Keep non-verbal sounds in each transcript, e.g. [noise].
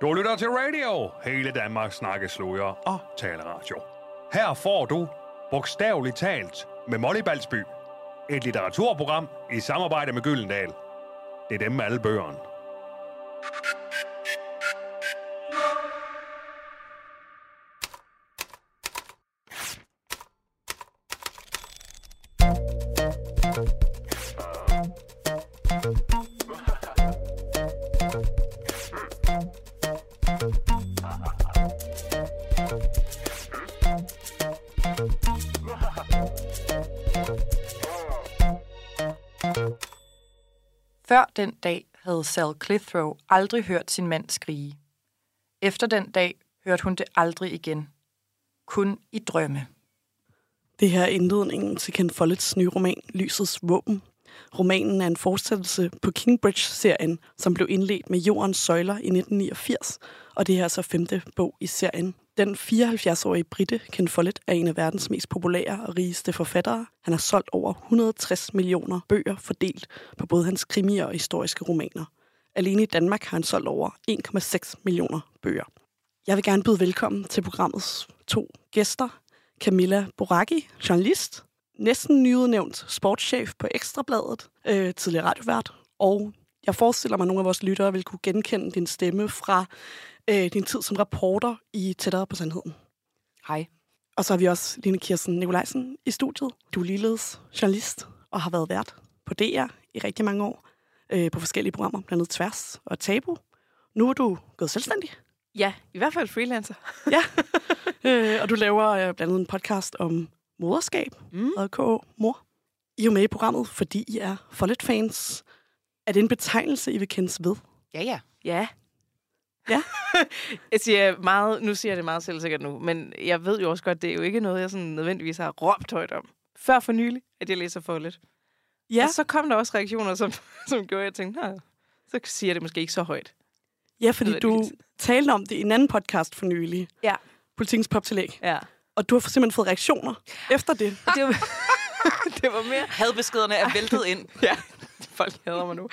Du lytter til radio. Hele Danmark snakker og taleradio. Her får du bogstaveligt talt med Molly Balsby. Et litteraturprogram i samarbejde med Gyldendal. Det er dem med alle bøgerne. Den dag havde Sal Clithrow aldrig hørt sin mand skrige. Efter den dag hørte hun det aldrig igen. Kun i drømme. Det her er indledningen til Ken Follets nye roman, Lysets Våben. Romanen er en fortsættelse på Kingbridge-serien, som blev indledt med Jordens Søjler i 1989, og det er altså femte bog i serien. Den 74-årige britte Ken Follett er en af verdens mest populære og rigeste forfattere. Han har solgt over 160 millioner bøger fordelt på både hans krimier og historiske romaner. Alene i Danmark har han solgt over 1,6 millioner bøger. Jeg vil gerne byde velkommen til programmets to gæster. Camilla Boraki, journalist, næsten nyudnævnt sportschef på Ekstrabladet, øh, tidligere radiovært, og jeg forestiller mig, at nogle af vores lyttere vil kunne genkende din stemme fra øh, din tid som reporter i Tættere på Sandheden. Hej. Og så har vi også Line Kirsten Nikolajsen i studiet. Du er ligeledes journalist og har været vært på DR i rigtig mange år øh, på forskellige programmer, blandt andet Tværs og Tabu. Nu er du gået selvstændig. Ja, i hvert fald freelancer. Ja, [laughs] øh, og du laver øh, blandt andet en podcast om moderskab, mm. og. Mor. I er jo med i programmet, fordi I er Follet-fans. Er det en betegnelse, I vil kendes ved? Ja, ja. Ja. Ja. [laughs] jeg siger meget, nu siger jeg det meget selvsikkert nu, men jeg ved jo også godt, det er jo ikke noget, jeg sådan nødvendigvis har råbt højt om. Før for nylig, at jeg læser Follet. Ja, Og så kom der også reaktioner, som, [laughs] som gjorde, at jeg tænkte, nej, så siger jeg det måske ikke så højt. ja fordi du talte om det i en anden podcast for nylig. Ja. Politikens poptillæg. Ja. Og du har simpelthen fået reaktioner efter det. [laughs] Det var, det var mere... Hadbeskederne er væltet ind. Ja, folk hader mig nu.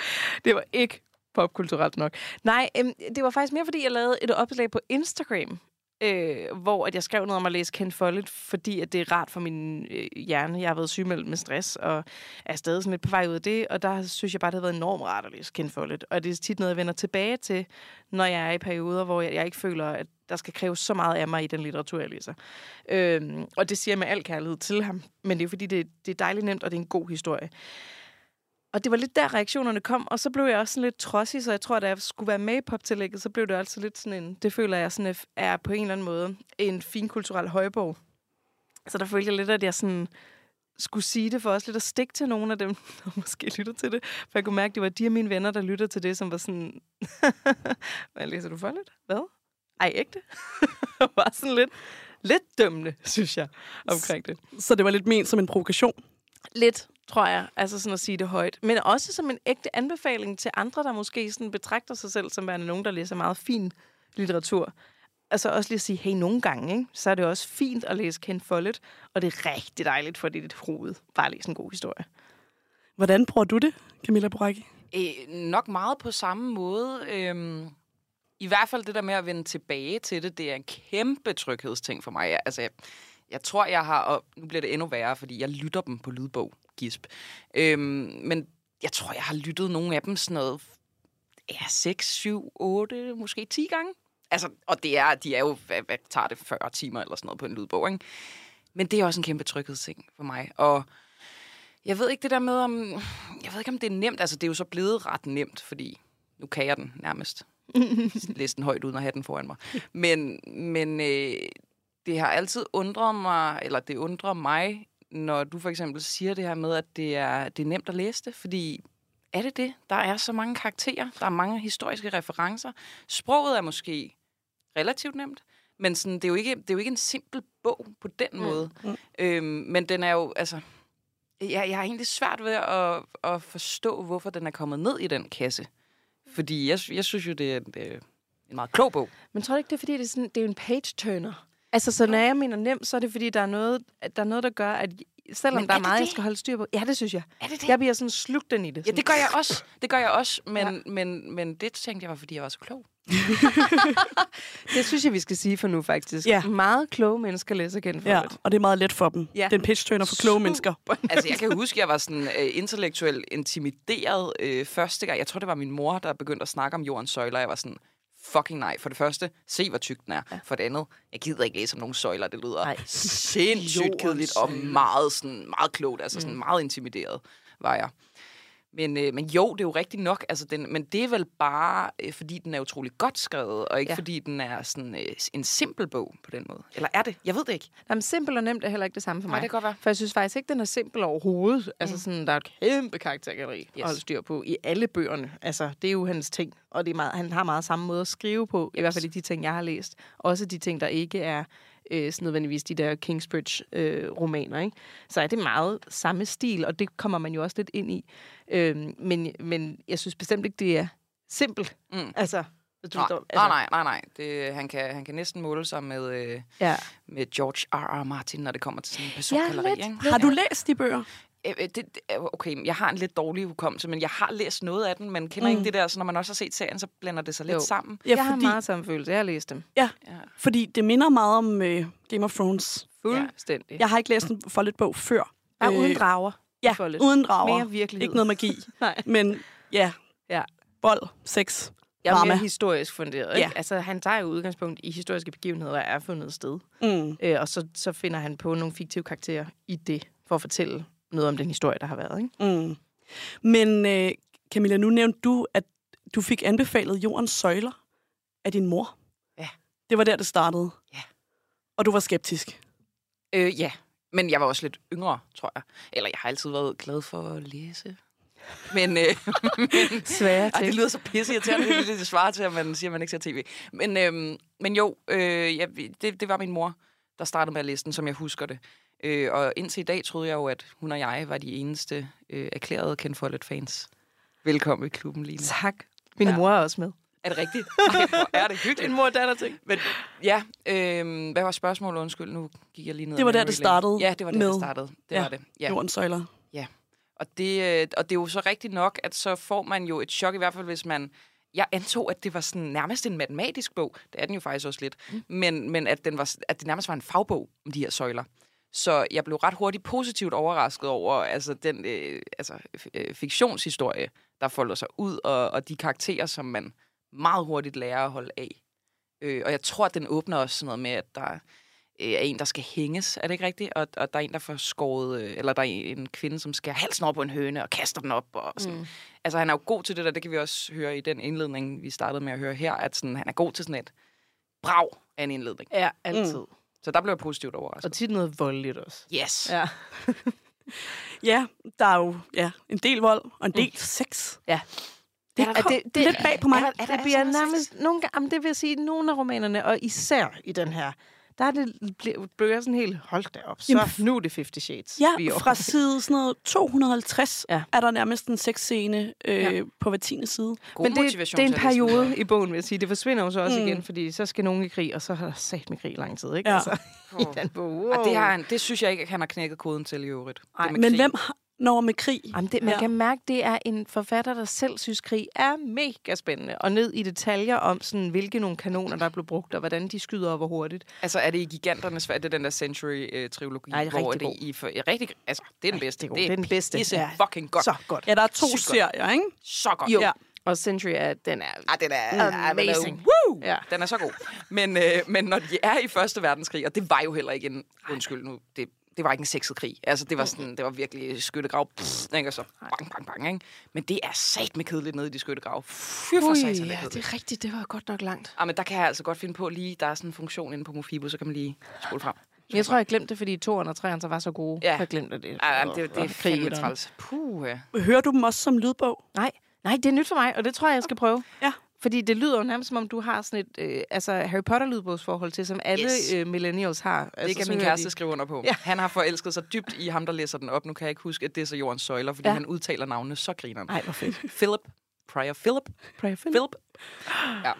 Det var ikke popkulturelt nok. Nej, øhm, det var faktisk mere, fordi jeg lavede et opslag på Instagram, øh, hvor at jeg skrev noget om at læse Ken Follett, fordi at det er rart for min øh, hjerne. Jeg har været sygemeldt med stress, og er stadig sådan lidt på vej ud af det, og der synes jeg bare, det har været enormt rart at læse Ken Follett. Og det er tit noget, jeg vender tilbage til, når jeg er i perioder, hvor jeg, jeg ikke føler, at der skal kræves så meget af mig i den litteratur, jeg læser. Øhm, og det siger jeg med al kærlighed til ham, men det er fordi, det, det er dejligt nemt, og det er en god historie. Og det var lidt der, reaktionerne kom, og så blev jeg også sådan lidt trodsig, så jeg tror, at jeg skulle være med i poptillægget, så blev det altså lidt sådan en, det føler jeg sådan er på en eller anden måde en fin kulturel højborg. Så der følte jeg lidt, at jeg sådan skulle sige det for også lidt at stikke til nogle af dem, [laughs] der måske lytter til det. For jeg kunne mærke, at det var de af mine venner, der lytter til det, som var sådan, [laughs] hvad læser du for lidt? Hvad? Ej, ægte? [laughs] var sådan lidt, lidt dømmende, synes jeg, omkring det. Så det var lidt ment som en provokation. Lidt, tror jeg. Altså sådan at sige det højt. Men også som en ægte anbefaling til andre, der måske sådan betragter sig selv som værende nogen, der læser meget fin litteratur. Altså også lige at sige, hey, nogle gange, ikke, så er det også fint at læse Ken Follett, og det er rigtig dejligt for dit hoved. Bare læse en god historie. Hvordan bruger du det, Camilla Boraki? Øh, nok meget på samme måde. Øhm, I hvert fald det der med at vende tilbage til det, det er en kæmpe tryghedsting for mig. Jeg, altså, jeg, jeg tror, jeg har, og nu bliver det endnu værre, fordi jeg lytter dem på lydbog, gisp. Øhm, men jeg tror, jeg har lyttet nogle af dem sådan noget, ja, 6, 7, 8, måske 10 gange. Altså, og det er, de er jo, hvad, hvad tager det, 40 timer eller sådan noget på en lydbog, ikke? Men det er også en kæmpe tryghedsting for mig. Og jeg ved ikke det der med, om... Jeg ved ikke, om det er nemt. Altså, det er jo så blevet ret nemt, fordi nu kan jeg den nærmest. [laughs] Læse den højt uden at have den foran mig. Men, men øh, det har altid undret mig, eller det undrer mig, når du for eksempel siger det her med, at det er, det er nemt at læse det, fordi er det det? Der er så mange karakterer, der er mange historiske referencer. Sproget er måske relativt nemt, men sådan, det, er jo ikke, det er jo ikke en simpel bog på den måde. Mm. Øhm, men den er jo, altså... Jeg, jeg har egentlig svært ved at, at forstå, hvorfor den er kommet ned i den kasse. Fordi jeg, jeg synes jo, det er, er en meget klog bog. Men tror du ikke, det er, fordi det er, sådan, det er en page-turner? Altså, så når jeg mener nemt, så er det, fordi der er noget, der, er noget, der gør, at selvom Men der er, er det meget, jeg skal holde styr på. Ja, det synes jeg. Er det det? Jeg bliver sådan slugt den i det. Ja, det gør jeg også. Det gør jeg også, men, Ja. ja. men, men det tænkte jeg var, fordi jeg var så klog. [laughs] Det synes jeg, vi skal sige for nu, faktisk. Ja. Meget kloge mennesker læser Ken Ja, og det er meget let for dem. Ja. Den pitch trainer for kloge Super. mennesker. [laughs] Altså, jeg kan huske, jeg var sådan øh, intellektuelt intimideret øh, første gang. Jeg tror, det var min mor, der begyndte at snakke om jordens søjler. Jeg var sådan, fucking nej. For det første, se hvor tyk den er. Ja. For det andet, jeg gider ikke læse om nogle søjler. Det lyder Nej. sindssygt [laughs] kedeligt og meget, sådan, meget klogt. Altså sådan meget intimideret var jeg. Men, øh, men jo, det er jo rigtigt nok. Altså, den, men det er vel bare, øh, fordi den er utrolig godt skrevet, og ikke Ja. fordi den er sådan øh, en simpel bog på den måde. Eller er det? Jeg ved det ikke. Jamen, simpel og nemt er heller ikke det samme for Nej, mig. det kan godt være. For jeg synes faktisk ikke, den er simpel overhovedet. Mm. Altså sådan, der er et kæmpe karaktergalleri. Yes. at holde styr på i alle bøgerne. Altså, det er jo hans ting. Og det er meget, han har meget samme måde at skrive på, yes. i hvert fald i de ting, jeg har læst. Også de ting, der ikke er øh, sådan nødvendigvis de der Kingsbridge-romaner. ikke? Så er det meget samme stil, og det kommer man jo også lidt ind i. Øhm, men, men jeg synes bestemt ikke, det er simpelt. Mm. Altså, du Nej, forstår- nej, nej, nej, nej. Det, han, kan, han kan næsten måle sig med, øh, Ja. med George R. R. Martin, når det kommer til sådan en Ja, persongalleri. lidt. ikke? Har du læst de bøger? Øh, øh, det, det, øh, okay, jeg har en lidt dårlig hukommelse, men jeg har læst noget af den, men kender mm. ikke det der, så når man også har set serien, så blander det sig lidt Jo. sammen. Ja, jeg har fordi, meget samme følelse. Jeg har læst dem. ja, Ja. fordi det minder meget om øh, Game of Thrones. Fuldstændig. Jeg har ikke læst en for lidt bog før. Bare Øh, uden drager. Ja, For lidt. uden drager. Mere virkelighed. Ikke noget magi. [laughs] Nej. Men ja, Ja. vold, sex. Jeg er mere historisk funderet. Ikke? Ja. Altså, han tager jo udgangspunkt i historiske begivenheder, der er fundet sted. Mm. Øh, og så, så finder han på nogle fiktive karakterer i det, for at fortælle noget om den historie, der har været. Ikke? Mm. Men øh, Camilla, nu nævnte du, at du fik anbefalet jordens søjler af din mor. Ja. Det var der, det startede. Ja. Og du var skeptisk. Øh, ja, men jeg var også lidt yngre, tror jeg. Eller jeg har altid været glad for at læse. Men, øh, [laughs] men Svære Ej, det lyder så pisse irriterende, det, det, det svarer til, at man siger, at man ikke ser tv. Men, øhm, men jo, øh, ja, det, det var min mor, der startede med at læse den, som jeg husker det. Øh, og indtil i dag troede jeg jo, at hun og jeg var de eneste øh, erklærede Ken Follett-fans. Velkommen i klubben, Line. Tak. Min Ja. mor er også med. Er det rigtigt? Ej, er det hyggeligt. [laughs] mor og datter ting. Men, ja, øh, hvad var spørgsmålet? Undskyld, nu gik jeg lige ned. Det var der, det startede. Ja, det var der, det startede. Det Ja, var det. Ja. Jordens søjler. Og det, øh, og det er jo så rigtigt nok, at så får man jo et chok, i hvert fald hvis man... Jeg antog, at det var sådan nærmest en matematisk bog. Det er den jo faktisk også lidt. Mm. Men, men at, den var, at det nærmest var en fagbog om de her søjler. Så jeg blev ret hurtigt positivt overrasket over altså, den øh, altså, øh, fiktionshistorie, der folder sig ud, og, og de karakterer, som man meget hurtigt lærer at holde af. Øh, og jeg tror, at den åbner også sådan noget med, at der øh, er en, der skal hænges, er det ikke rigtigt? Og, og der er en, der får skåret, øh, eller der er en kvinde, som skærer halsen op på en høne og kaster den op. Og sådan. Mm. Altså, han er jo god til det der, det kan vi også høre i den indledning, vi startede med at høre her, at sådan, han er god til sådan et brag af en indledning. Ja, altid. Mm. Så der blev jeg positivt overrasket. Og tit noget voldeligt også. Yes. Ja. [laughs] Ja, der er jo ja, en del vold og en del mm. sex. Ja. Det, Er det- det- lidt bag på mig. er er der det bliver nærmest nogle gange, jamen, det vil jeg sige, nogle af romanerne, og især i den her, der er det, blev, jeg sådan helt, hold da op, så Jamen, nu er det 50 Shades. Ja, vi fra side sådan noget 250 Ja. er der nærmest en sexscene øh, Ja. på hver tiende side. God Men det, det er en periode [laughs] i bogen, vil jeg sige. Det forsvinder jo så også mm. Igen, fordi så skal nogen i krig, og så har der sat med krig i lang tid, ikke? Ja. Altså, [laughs] i den bog. Wow. Og det, har han, det synes jeg ikke, at han har knækket koden til i øvrigt. Ej, Men krig. hvem når med krig? Jamen det, man ja. Kan mærke, det er en forfatter, der selv synes, krig er mega spændende. Og ned i detaljer om, sådan, hvilke nogle kanoner, der blev brugt, og hvordan de skyder og hvor hurtigt. Altså, er det i Giganternes Fald? Det er den der Century-trilogi? Nej, det er hvor rigtig det i for, ja, rigtig, altså, det er den bedste. det er. Det er den bedste. Pisse Ja. fucking godt. Så godt. Ja, der er to Sygt serier, ikke? Så godt. Jo. Ja. Og Century er, den er... Ah, den er Amazing. Woo! Ja. Den er så god. Men, øh, men når de er i Første Verdenskrig, og det var jo heller ikke en... Undskyld nu, det, det var ikke en sexet krig. Altså, det var, sådan, det var virkelig skyttegrav. Pff, ikke? Og så bang, bang, bang. Ikke? Men det er sat med kedeligt nede i de skyttegrav. Fy for satan, det er ja, det er rigtigt. Det var godt nok langt. Ah, men der kan jeg altså godt finde på lige, der er sådan en funktion inde på Mofibo, så kan man lige spole frem. Men Jeg tror, jeg glemte det, fordi toeren og treeren så var så gode. Ja. Jeg glemte det. Ah, det, det, det er fandme træls. Puh, ja. Hører du dem også som lydbog? Nej, nej, det er nyt for mig, og det tror jeg, jeg skal prøve. Ja. Fordi det lyder jo nærmest, som om du har sådan et øh, altså Harry Potter-lydbogsforhold til, som alle Yes. øh, millennials har. Det altså, kan min kæreste de- skrive under på. Ja. Han har forelsket sig dybt i ham, der læser den op. Nu kan jeg ikke huske, at det er så jordens søjler, fordi Ja. han udtaler navnene så griner. Ej, hvor fedt. Philip. Prior Philip. Prøv Philip. Ja.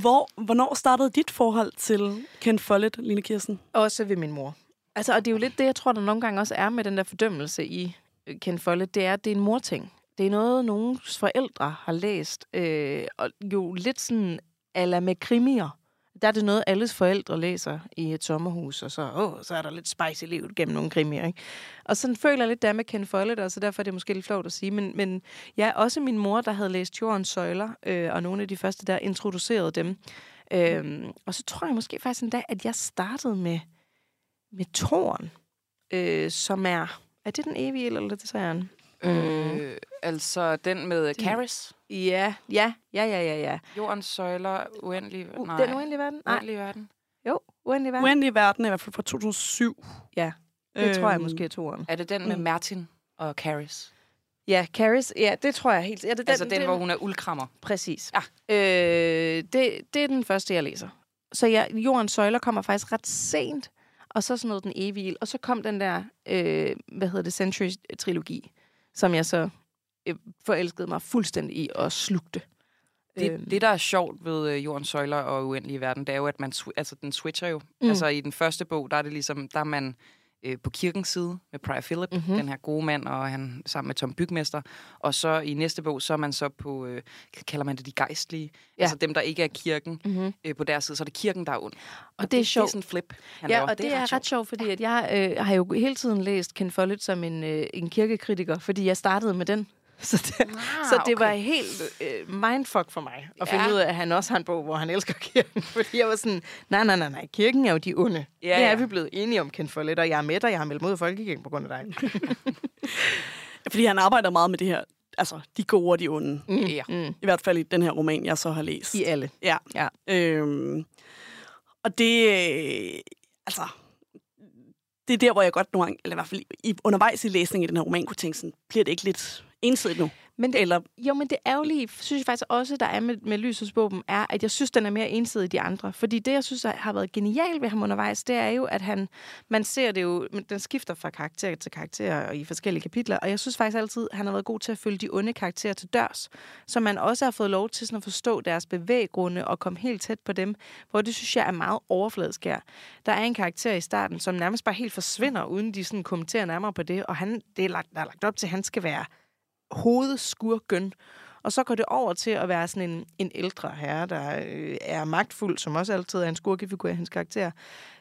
Hvor, hvornår startede dit forhold til Ken Follett, Line Kirsten? Også ved min mor. Altså, og det er jo lidt det, jeg tror, der nogle gange også er med den der fordømmelse i øh, Ken Follett, det er, at det er en morting. Det er noget, nogens forældre har læst, øh, og jo lidt sådan ala med krimier. Der er det noget, alles forældre læser i et sommerhus, og så, åh, så er der lidt spice i livet gennem nogle krimier. Ikke? Og sådan føler jeg lidt der med Ken Follett, og så derfor er det måske lidt flot at sige. Men, men ja, også min mor, der havde læst Jordens Søjler, øh, og nogle af de første, der introducerede dem. Øh, og så tror jeg måske faktisk endda, at jeg startede med, med Toren, øh, som er... Er det den evige eller det så er Øh, altså den med Caris. Ja, ja, ja, ja, ja, ja. Jordens søjler, uendelig... Uh, nej, den uendelige verden? Nej, uendelig verden. jo, uendelig verden. Uendelig verden er i hvert fald fra 2007. Ja, det tror jeg Øhm, måske er toeren. Er det den med Mm. Martin og Caris? Ja, Caris, ja, det tror jeg helt. Ja, det, den, Altså den, den, hvor hun er uldkrammer. Præcis. Ja. Øh, det, det er den første, jeg læser. Så ja, Jordens Søjler kommer faktisk ret sent, og så sådan noget Den Evige Ild. Og så kom den der, øh, hvad hedder det, Century-trilogi, som jeg så øh, forelskede mig fuldstændig i og slugte. Det, Øhm. det, der er sjovt ved øh, Jordens Søjler og Uendelige Verden, det er jo, at man, altså, den switcher jo. Mm. Altså i den første bog, der er det ligesom, der er man øh, på kirkens side med Prior Philip, Mhm. mm-hmm. den her gode mand, og han sammen med Tom Bygmester. Og så i næste bog, så er man så på, øh, kalder man det de gejstlige, Ja. altså dem, der ikke er kirken Mm-hmm. øh, på deres side, så er det kirken, der er ond. Og det er Det er sjovt. sådan en flip, han Ja, laver. og det, det er, ret, ret sjovt, fordi at jeg øh, har jo hele tiden læst Ken Follett som en, øh, en kirkekritiker, fordi jeg startede med den. [laughs] Så det, Ah, så det okay. var helt øh, mindfuck for mig at Ja. finde ud af, at han også har en bog, hvor han elsker kirken. [laughs] Fordi jeg var sådan, nej, nej, nej, nej, kirken er jo de onde. Ja, det er ja. vi blevet enige om, Ken Follett, og jeg er med dig, jeg har meldt mod folkekirken på grund af dig. [laughs] Fordi han arbejder meget med det her, altså de gode og de onde. Mm, Ja. mm, I hvert fald i den her roman, jeg så har læst. I alle. Ja. Ja. Øhm, og det, øh, altså, det er der, hvor jeg godt nogle gange, eller i hvert fald i, undervejs i læsningen i den her roman, kunne tænke sådan, bliver det ikke lidt ensidigt nu? Men det, Eller, Jo, men det ærgerlige, synes jeg faktisk også, der er med, med Lysets våben, er, at jeg synes, den er mere ensidig end de andre. Fordi det, jeg synes, der har været genialt ved ham undervejs, det er jo, at han, man ser det jo, men den skifter fra karakter til karakter og i forskellige kapitler, og jeg synes faktisk altid, han har været god til at følge de onde karakterer til dørs, så man også har fået lov til sådan at forstå deres bevæggrunde og komme helt tæt på dem, hvor det synes jeg er meget overfladisk her. Der er en karakter i starten, som nærmest bare helt forsvinder, uden de sådan kommenterer nærmere på det, og han, det er lagt, der er lagt op til, at han skal være hovedskurken. Og så går det over til at være sådan en, en ældre herre, der øh, er magtfuld, som også altid er en skurkefigur i hans karakter.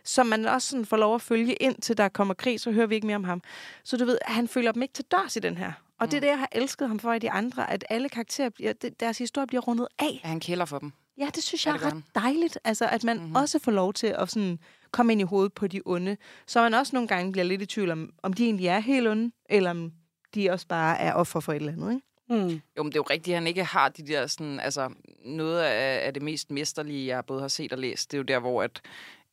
Som man også sådan får lov at følge ind til der kommer krig, så hører vi ikke mere om ham. Så du ved, han følger dem ikke til dørs i den her. Og det er det, jeg har elsket ham for i de andre, at alle karakterer, bliver, deres historie bliver rundet af. Ja, han kælder for dem. Ja, det synes Ja, jeg det er ret dejligt. Altså, at man mm-hmm. også får lov til at sådan, komme ind i hovedet på de onde. Så man også nogle gange bliver lidt i tvivl om, om de egentlig er helt onde, eller om de også bare er offer for et eller andet. Ikke? mm, Jo, men det er jo rigtigt, at han ikke har de der sådan, altså noget af, af det mest mesterlige, jeg både har set og læst, det er jo der, hvor at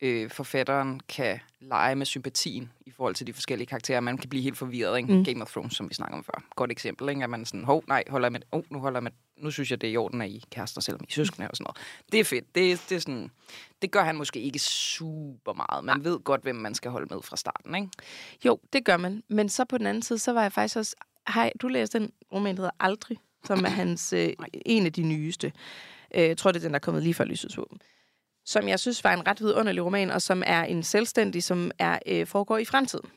øh, forfatteren kan lege med sympatien i forhold til de forskellige karakterer. Man kan blive helt forvirret, ikke? Mm. Mm. Game of Thrones, som vi snakker om før. Godt eksempel, ikke? At man sådan, hov, nej, holder jeg med, oh, nu holder jeg med, nu synes jeg, det er i orden, at I er kærester, selvom I søskende og sådan noget. Det er fedt. Det, det, er sådan, det gør han måske ikke super meget. Man ved godt, hvem man skal holde med fra starten, ikke? Jo, det gør man. Men så på den anden side, så var jeg faktisk også... Hej, du læste den roman, der hedder Aldrig, som er hans, øh, [clears throat] en af de nyeste. Øh, jeg tror, det er den, der er kommet lige før Lysets Våben. Som jeg synes var en ret vidunderlig roman, og som er en selvstændig, som er øh, foregår i fremtiden.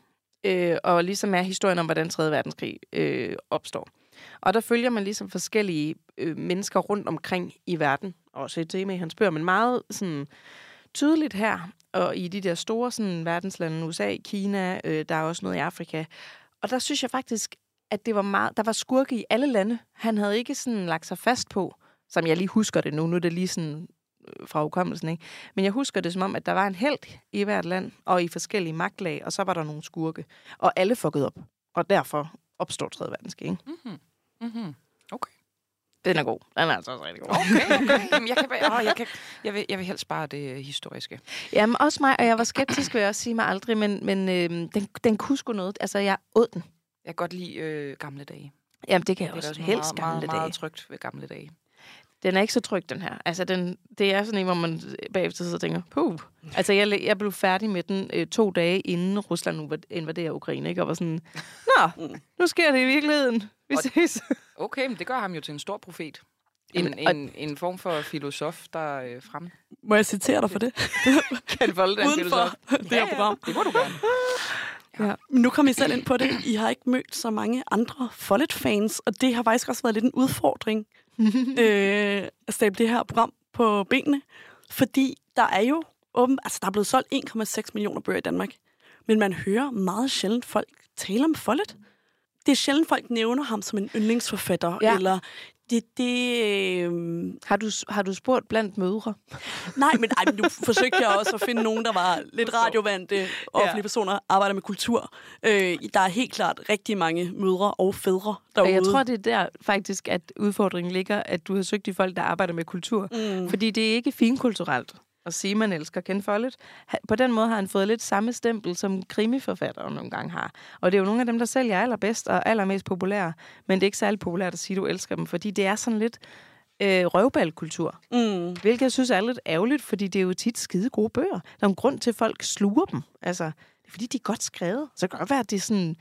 Øh, og ligesom er historien om, hvordan 3. verdenskrig øh, opstår. Og der følger man ligesom forskellige øh, mennesker rundt omkring i verden. Også et tema i hans bøger, men meget sådan tydeligt her, og i de der store sådan, verdenslande, USA, Kina, øh, der er også noget i Afrika. Og der synes jeg faktisk, at det var meget, der var skurke i alle lande. Han havde ikke sådan lagt sig fast på, som jeg lige husker det nu. Nu er det lige sådan øh, fra hukommelsen, ikke? Men jeg husker det som om, at der var en held i hvert land, og i forskellige magtlag, og så var der nogle skurke. Og alle fuckede op. Og derfor opstår 3. verdenskrig, ikke? Mm-hmm. Okay. Den er god. Den er altså også rigtig god. Okay, okay. [laughs] Jamen, jeg, kan, åh, jeg, kan, jeg, vil, jeg vil helst bare det øh, historiske. Jamen, også mig, og jeg var skeptisk, vil jeg også sige mig aldrig, men, men øh, den, den kunne sgu noget. Altså, jeg åd den. Jeg kan godt lide øh, gamle dage. Jamen, det kan jeg Det også. også Helst meget, gamle meget, dage. meget trygt ved gamle dage. Den er ikke så tryg, den her. Altså, den, det er sådan en, hvor man bagefter sidder og tænker, puh. Altså, jeg, jeg blev færdig med den øh, to dage, inden Rusland nu invaderer Ukraine, ikke? Og var sådan, nå, [laughs] nu sker det i virkeligheden. Vi Og- ses. [laughs] Okay, men det gør ham jo til en stor profet. En, Jamen, og- en, en form for filosof, der øh, frem. må jeg citere dig for det? [laughs] kan folde den Uden for det her program. Det må du gerne. Ja. Nu kom I selv ind på det. I har ikke mødt så mange andre Follett-fans, og det har faktisk også været lidt en udfordring [laughs] øh, at stable det her program på benene, fordi der er jo åben, altså der er blevet solgt 1,6 millioner bøger i Danmark, men man hører meget sjældent folk tale om Follett. Det er sjældent, folk nævner ham som en yndlingsforfatter, ja. eller det, det øh, Har du, har du spurgt blandt mødre? Nej, men, ej, men nu forsøgte jeg også at finde nogen, der var lidt radiovante, offentlige Ja. personer, arbejder med kultur. Øh, der er helt klart rigtig mange mødre og fædre derude. Jeg tror, det er der faktisk, at udfordringen ligger, at du har søgt de folk, der arbejder med kultur. Mm. Fordi det er ikke finkulturelt at sige, man elsker Ken Follett. På den måde har han fået lidt samme stempel, som krimiforfattere nogle gange har. Og det er jo nogle af dem, der sælger allerbedst og allermest populære. Men det er ikke særlig populært at sige, at du elsker dem, fordi det er sådan lidt øh, røvballkultur. Mm. Hvilket jeg synes er lidt ærgerligt, fordi det er jo tit skide gode bøger. Der er en grund til, at folk sluger dem. Altså, det er fordi, de er godt skrevet. Så det kan godt være, at det er sådan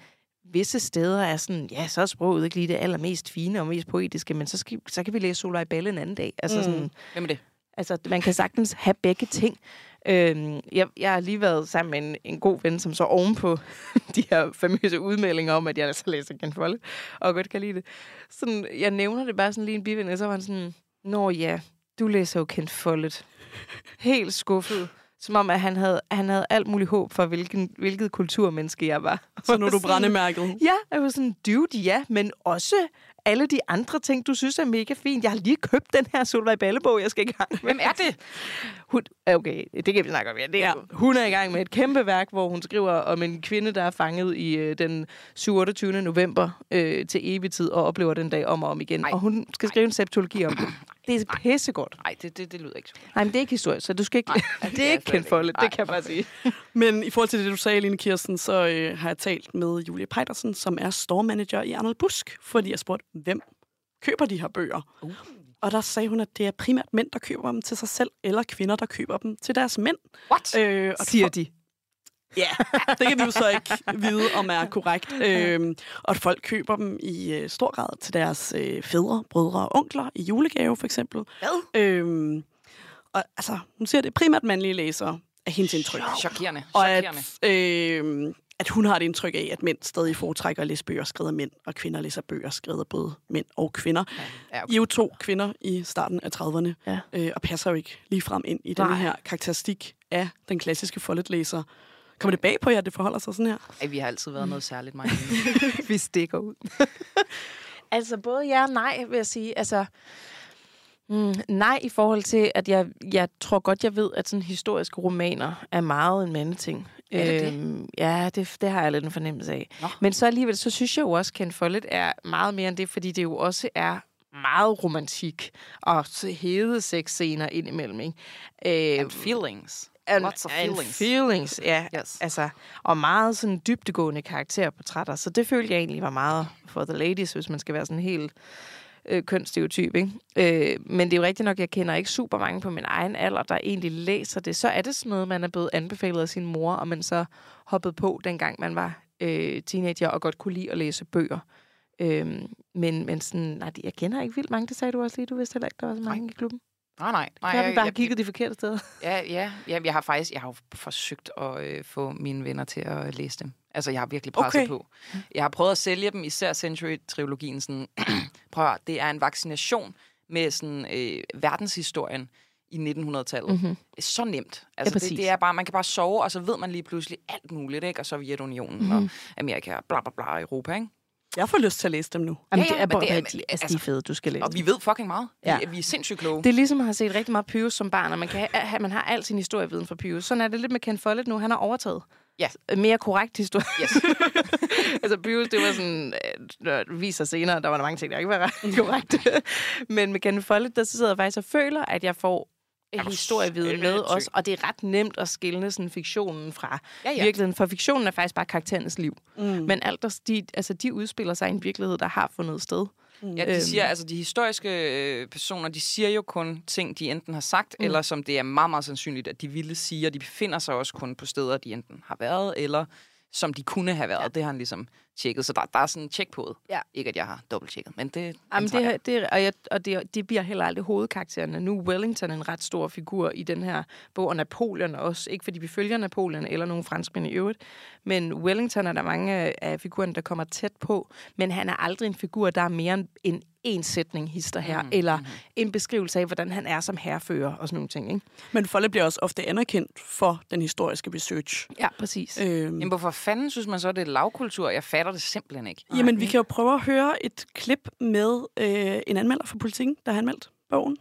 visse steder er sådan, ja, så er sproget ikke lige det allermest fine og mest poetiske, men så, skal, så kan vi læse Solvej Balle en anden dag. Altså, mm. sådan, Hvem er det? Altså, man kan sagtens have begge ting. Øhm, jeg, jeg har lige været sammen med en, en god ven, som så ovenpå [laughs] de her famøse udmeldinger om, at jeg altså læser Ken Follett, og godt kan lide det. Sådan, jeg nævner det bare sådan lige en biven, og så var han sådan, Nå ja, du læser jo Ken Follett. Helt skuffet. Som om, at han havde, han havde alt muligt håb for, hvilken, hvilket kulturmenneske jeg var. Så nu er du brændemærket. Ja, jeg var sådan, dude, ja, men også alle de andre ting, du synes er mega fint. Jeg har lige købt den her Solvej Ballebog, jeg skal i gang med. Hvem er det? Hun, okay, det kan vi snakke om. Ja. Det er, Ja. Hun er i gang med et kæmpe værk, hvor hun skriver om en kvinde, der er fanget i øh, den 27. november øh, til evig tid og oplever den dag om og om igen. Ej. Og hun skal skrive en septologi om det. [clears throat] Det er pissegodt. Nej, det, det, det lyder ikke så. Nej, men det er ikke historie, så du skal ikke... Nej, det [laughs] det er ikke kendt for lidt, ikke. det kan jeg bare sige. [laughs] Men i forhold til det, du sagde, Line Kirsten, så øh, har jeg talt med Julie Pejdersen, som er store manager i Arnold Busk, fordi jeg spurgte, hvem køber de her bøger? Uh. Og der sagde hun, at det er primært mænd, der køber dem til sig selv, eller kvinder, der køber dem til deres mænd. What? Øh, og Siger de. Ja, det kan vi jo så ikke vide, om er korrekt. Øhm, og at folk køber dem i øh, stor grad til deres øh, fædre, brødre og onkler i julegave, for eksempel. Hvad? Øhm, og altså, hun siger, det er primært mandlige læsere af hendes indtryk. Chokerende. Og at, øh, at hun har et indtryk af, at mænd stadig foretrækker at læse bøger skrevet af mænd, og kvinder læser bøger skrevet af både mænd og kvinder. Ja, I er jo to kvinder i starten af 30'erne, Ja. øh, og passer jo ikke lige frem ind i Nej. her karakteristik af den klassiske Follett-læser. Kommer det bag på jer, at det forholder sig sådan her? Ej, vi har altid været noget særligt, mig. [laughs] vi stikker ud. [laughs] altså, både ja og nej, vil jeg sige. Altså, mm, nej i forhold til, at jeg, jeg tror godt, jeg ved, at sådan historiske romaner er meget en mandeting. Er det det? Øhm, ja, det, det har jeg lidt en fornemmelse af. Nå. Men så alligevel, så synes jeg jo også, at Ken Follett er meget mere end det, fordi det jo også er meget romantik og hede sexscener indimellem. Ikke? Øh, And feelings. and, Lots of and feelings. feelings, ja. [laughs] Yes. Altså, og meget sådan dybtegående karakterportrætter. Så det følte jeg egentlig var meget for the ladies, hvis man skal være sådan helt øh, kønsstereotyp. Ikke? Øh, men det er jo rigtigt nok, jeg kender ikke super mange på min egen alder, der egentlig læser det. Så er det sådan noget, man er blevet anbefalet af sin mor, og man så hoppede på, dengang man var øh, teenager og godt kunne lide at læse bøger. Øhm, men, men sådan, nej, jeg kender ikke vildt mange, det sagde du også lige. Du vidste heller ikke, der var så mange i klubben. Nej, nej. nej Jeg har vi bare jeg, kigget de forkerte steder. Ja, ja, ja, jeg har faktisk jeg har forsøgt at øh, få mine venner til at læse dem. Altså, jeg har virkelig presset Okay. på. Jeg har prøvet at sælge dem, især Century-trilogien. Sådan, [clears throat] prøv at, det er en vaccination med sådan, øh, verdenshistorien i 1900-tallet. Mm-hmm. Så nemt. Altså, det, præcis. det er bare, man kan bare sove, og så ved man lige pludselig alt muligt, ikke? Og Sovjetunionen mm-hmm. og Amerika og bla bla bla Europa, ikke? Jeg får lyst til at læse dem nu. Jamen, Ja, det ja, er det er- det er, altså, de altså- er fede, du skal læse. Og vi ved fucking meget. Ja. Ja. Vi, vi er sindssygt kloge. Det er ligesom at have set rigtig meget Pius som barn, og man, kan have, man har al sin historieviden fra Pius. Sådan er det lidt med Ken Follett nu. Han har overtaget. Ja. Mere korrekt historie. Yes. [laughs] altså Pius, det var sådan, øh, det viser senere, der var der mange ting, der ikke var ret [laughs] korrekt. Men med Ken Follett, der sidder jeg faktisk og føler, at jeg får du historieviden med os, og det er ret nemt at skille sådan fiktionen fra Ja, ja. virkeligheden, for fiktionen er faktisk bare karakterernes liv. Mm. Men alt der, de, altså, de udspiller sig i en virkelighed, der har fundet sted. Ja, de siger, altså de historiske øh, personer, de siger jo kun ting, de enten har sagt, mm. eller som det er meget, meget sandsynligt, at de ville sige, og de befinder sig også kun på steder, de enten har været, eller som de kunne have været. Det har han ligesom tjekket, så der, der er sådan en tjek på det. Ja. Ikke, at jeg har dobbelt-tjekket, men det Jamen, det, det, og, jeg, og det, det bliver heller aldrig hovedkaraktererne. Nu er Wellington en ret stor figur i den her bog, og Napoleon også. Ikke fordi vi følger Napoleon eller nogen franskmænd i øvrigt, men Wellington er der mange af- af figurerne, der kommer tæt på, men han er aldrig en figur, der er mere end en en sætning hister her, mm, eller en beskrivelse af, hvordan han er som herrefører og sådan nogle ting. Ikke? Men Follett bliver også ofte anerkendt for den historiske research. Ja, præcis. Øhm, Jamen, hvorfor fanden synes man så, at det er lavkultur? Jeg fatter det simpelthen ikke. Jamen, vi kan jo prøve at høre et klip med øh, en anmelder fra politikken, der har anmeldt bogen.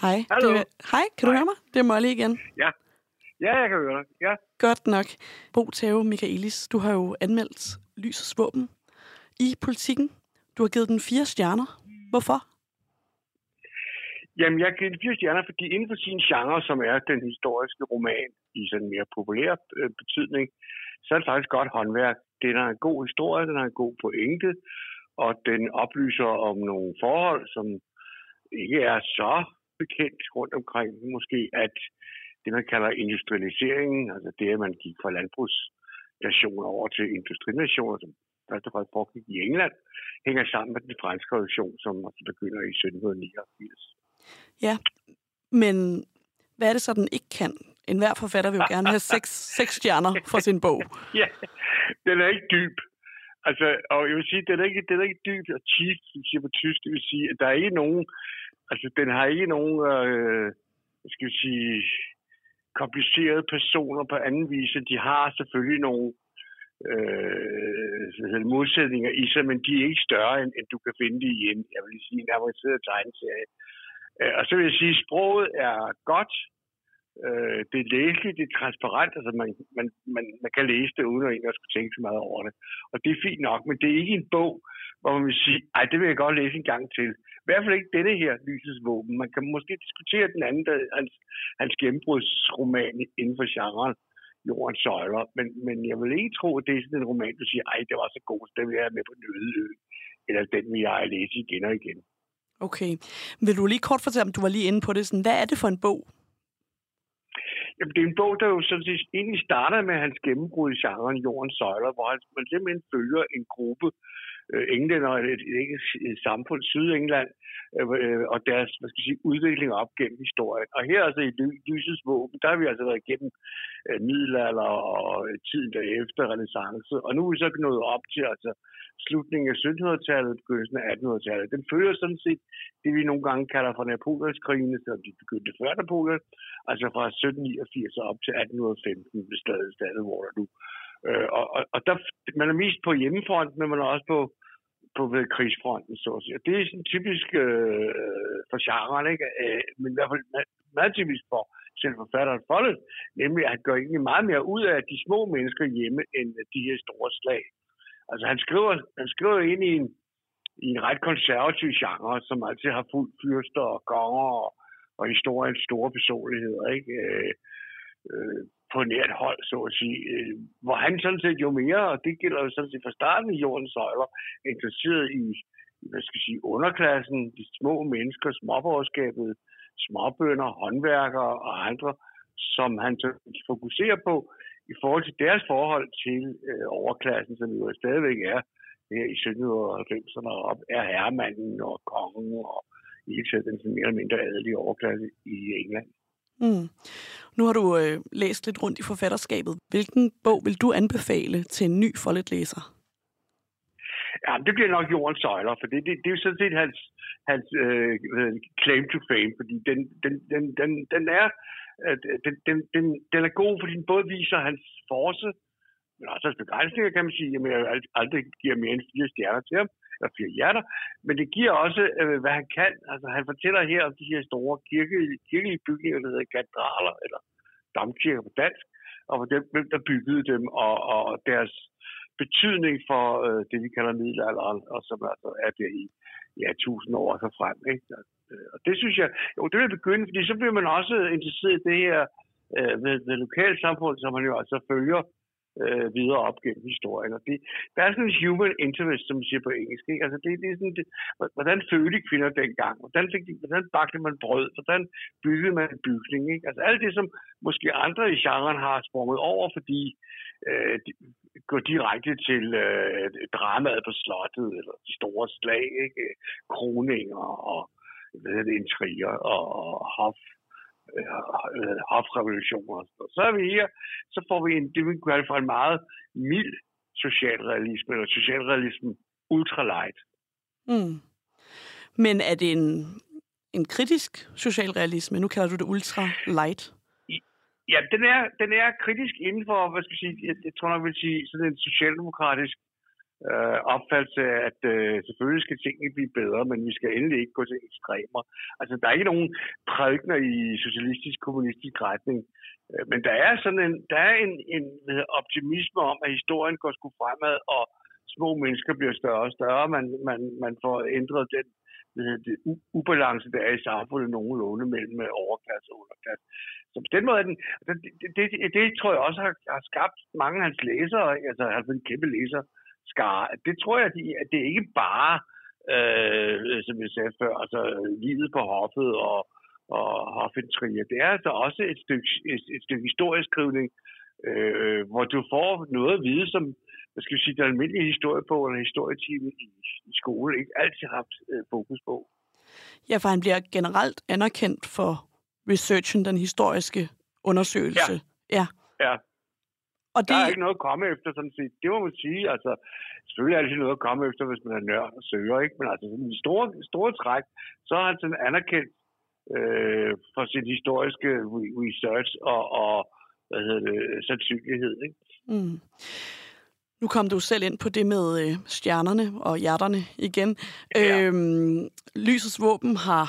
Hej. Hallo. Det, hej, kan du høre mig? Det er Molly igen. Ja, jeg kan høre dig. Ja. Godt nok. Bo Tave Michaelis, du har jo anmeldt Lysets Våben i politikken. Du har givet den fire stjerner. Hvorfor? Jamen, jeg giver den fire stjerner, fordi inden for sin genre, som er den historiske roman i sådan mere populær øh, betydning, så er det faktisk godt håndværk. Den har en god historie, den har en god pointe, og den oplyser om nogle forhold, som ikke er så bekendt rundt omkring. Måske at det, man kalder industrialiseringen, altså det, at man gik fra landbrugsnationer over til industrinationer, som først og fremmest foregik i England, hænger sammen med den franske revolution, som også begynder i 1789. Ja, men hvad er det så, den ikke kan? En hver forfatter vil jo gerne have seks, [laughs] seks stjerner for sin bog. Ja, den er ikke dyb. Altså, og jeg vil sige, den er ikke, den er ikke dyb og cheap, som siger på tysk. Det vil sige, at der er ikke nogen, altså den har ikke nogen, øh, skal vi sige, komplicerede personer på anden vis. De har selvfølgelig nogle øh, modsætninger i sig, men de er ikke større, end, end du kan finde det i en, jeg vil sige, en avanceret tegneserie. Øh, og så vil jeg sige, at sproget er godt, Øh, det er læseligt, det er transparent, altså man, man, man, man kan læse det uden at egentlig skulle tænke så meget over det. Og det er fint nok, men det er ikke en bog, hvor man vil sige, ej, det vil jeg godt læse en gang til. I hvert fald ikke denne her, Lysets Våben. Man kan måske diskutere den anden, der, hans, hans gennembrudsroman inden for genren, Jordens Søjler. Men, men jeg vil ikke tro, at det er sådan en roman, du siger, ej, det var så god, så den vil jeg have med på Nødeø. Eller den vil jeg læse igen og igen. Okay. Vil du lige kort fortælle, om du var lige inde på det? Sådan, hvad er det for en bog? Jamen, det er en bog, der jo sådan set egentlig starter med hans gennembrud i genren Jordens Søjler, hvor han, man simpelthen følger en gruppe Øh, England og et, et, et, et samfund, Sydengland, øh, øh og deres hvad skal jeg sige, udvikling op gennem historien. Og her altså i Lysets Våben, der har vi altså været igennem øh, middelalder og tiden derefter, renaissance, og nu er vi så nået op til altså, slutningen af 1700-tallet, begyndelsen af 1800-tallet. Den følger sådan set det, vi nogle gange kalder for Napoleonskrigene, som de begyndte før Napoleon, altså fra 1789 op til 1815 ved stadig der nu Øh, og, og, og der, man er mest på hjemmefronten, men man er også på, på ved krigsfronten, så at sige. Og det er sådan typisk øh, for genren, ikke? Øh, men i hvert fald meget, meget typisk for selv forfatteren Follett, nemlig at han gør egentlig meget mere ud af de små mennesker hjemme, end øh, de her store slag. Altså han skriver, han skriver ind i en, i en ret konservativ genre, som altid har fuldt fyrster og konger og, og historiens store personligheder, ikke? Øh, øh, på nært hold, så at sige. Øh, hvor han sådan set jo mere, og det gælder jo sådan set fra starten i jordens søjler, interesseret i, hvad skal jeg sige, underklassen, de små mennesker, småborgerskabet, småbønder, håndværkere og andre, som han så fokuserer på i forhold til deres forhold til øh, overklassen, som jo stadigvæk er her i 1790'erne og op, er herremanden og kongen og i hele taget den mere eller mindre adelige overklasse i England. Mm. Nu har du øh, læst lidt rundt i forfatterskabet. Hvilken bog vil du anbefale til en ny Follett-læser? Ja, det bliver nok Jordens Søjler, for det, det, det er jo sådan set hans, hans øh, claim to fame, fordi den, den, den, den, den er øh, den, den, den, den er god, fordi den både viser hans force, men også hans begrænsninger, kan man sige. Jamen, jeg aldrig giver mere end fire stjerner til ham, eller fire hjerter, men det giver også, øh, hvad han kan. Altså, han fortæller her om de her store kirke, kirkelige bygninger, der hedder katedraler, eller damkirker på dansk, og hvor dem, hvem der byggede dem, og, og deres betydning for øh, det, vi kalder middelalderen, og som altså er der i ja, tusind år og så frem. Ikke? Øh, og det synes jeg, jo, det vil begynde, fordi så bliver man også interesseret i det her øh, ved, lokale lokalsamfund, som man jo altså følger øh, videre op gennem historien. Og det, der er sådan en human interest, som man siger på engelsk. Ikke? Altså det, det er sådan, det, hvordan følte kvinder dengang? Hvordan, fik de, hvordan bagte man brød? Hvordan byggede man en bygning? Ikke? Altså alt det, som måske andre i genren har sprunget over, fordi øh, de, går direkte til øh, dramaet på slottet, eller de store slag, ikke? kroninger og hvad det, intriger og, og hof øh, hofrevolutioner. Så er vi her, så får vi en, det vi kalde for en meget mild socialrealisme, eller socialrealisme ultralight. Mm. Men er det en, en kritisk socialrealisme? Nu kalder du det ultralight. Ja, den er, den er kritisk inden for, hvad skal jeg sige, jeg, jeg tror nok, jeg vil sige, sådan en socialdemokratisk øh, opfattelse at øh, selvfølgelig skal tingene blive bedre, men vi skal endelig ikke gå til ekstremer. Altså, der er ikke nogen prædikner i socialistisk, kommunistisk retning, øh, men der er sådan en, der er en, en optimisme om, at historien går sgu fremad, og små mennesker bliver større og større. Man, man, man får ændret den det, ubalance, der er i samfundet nogenlunde mellem øh, overklasse og underklasse. Så på den måde er den, altså, det, det, det, det tror jeg også har, har skabt mange af hans læsere, altså han er en kæmpe læser, skare. Det tror jeg, at det er ikke bare, øh, som jeg sagde før, altså livet på hoffet og, og hofintriger. Det er altså også et stykke, et, et stykke historieskrivning, øh, hvor du får noget at vide, som hvad skal jeg sige, den almindelige historie på, eller historietime i, i skole, ikke altid har haft øh, fokus på. Ja, for han bliver generelt anerkendt for researchen, den historiske undersøgelse. Ja. ja. ja. Og det... Der er ikke noget at komme efter, sådan set. Det må man sige. Altså, selvfølgelig er det noget at komme efter, hvis man er nørd og søger, ikke? Men altså, i store, store træk, så er han sådan anerkendt øh, for sin historiske research og, og hvad hedder det, sandsynlighed, ikke? Mm. Nu kom du selv ind på det med øh, stjernerne og hjerterne igen. Ja. Øhm, Lysets våben har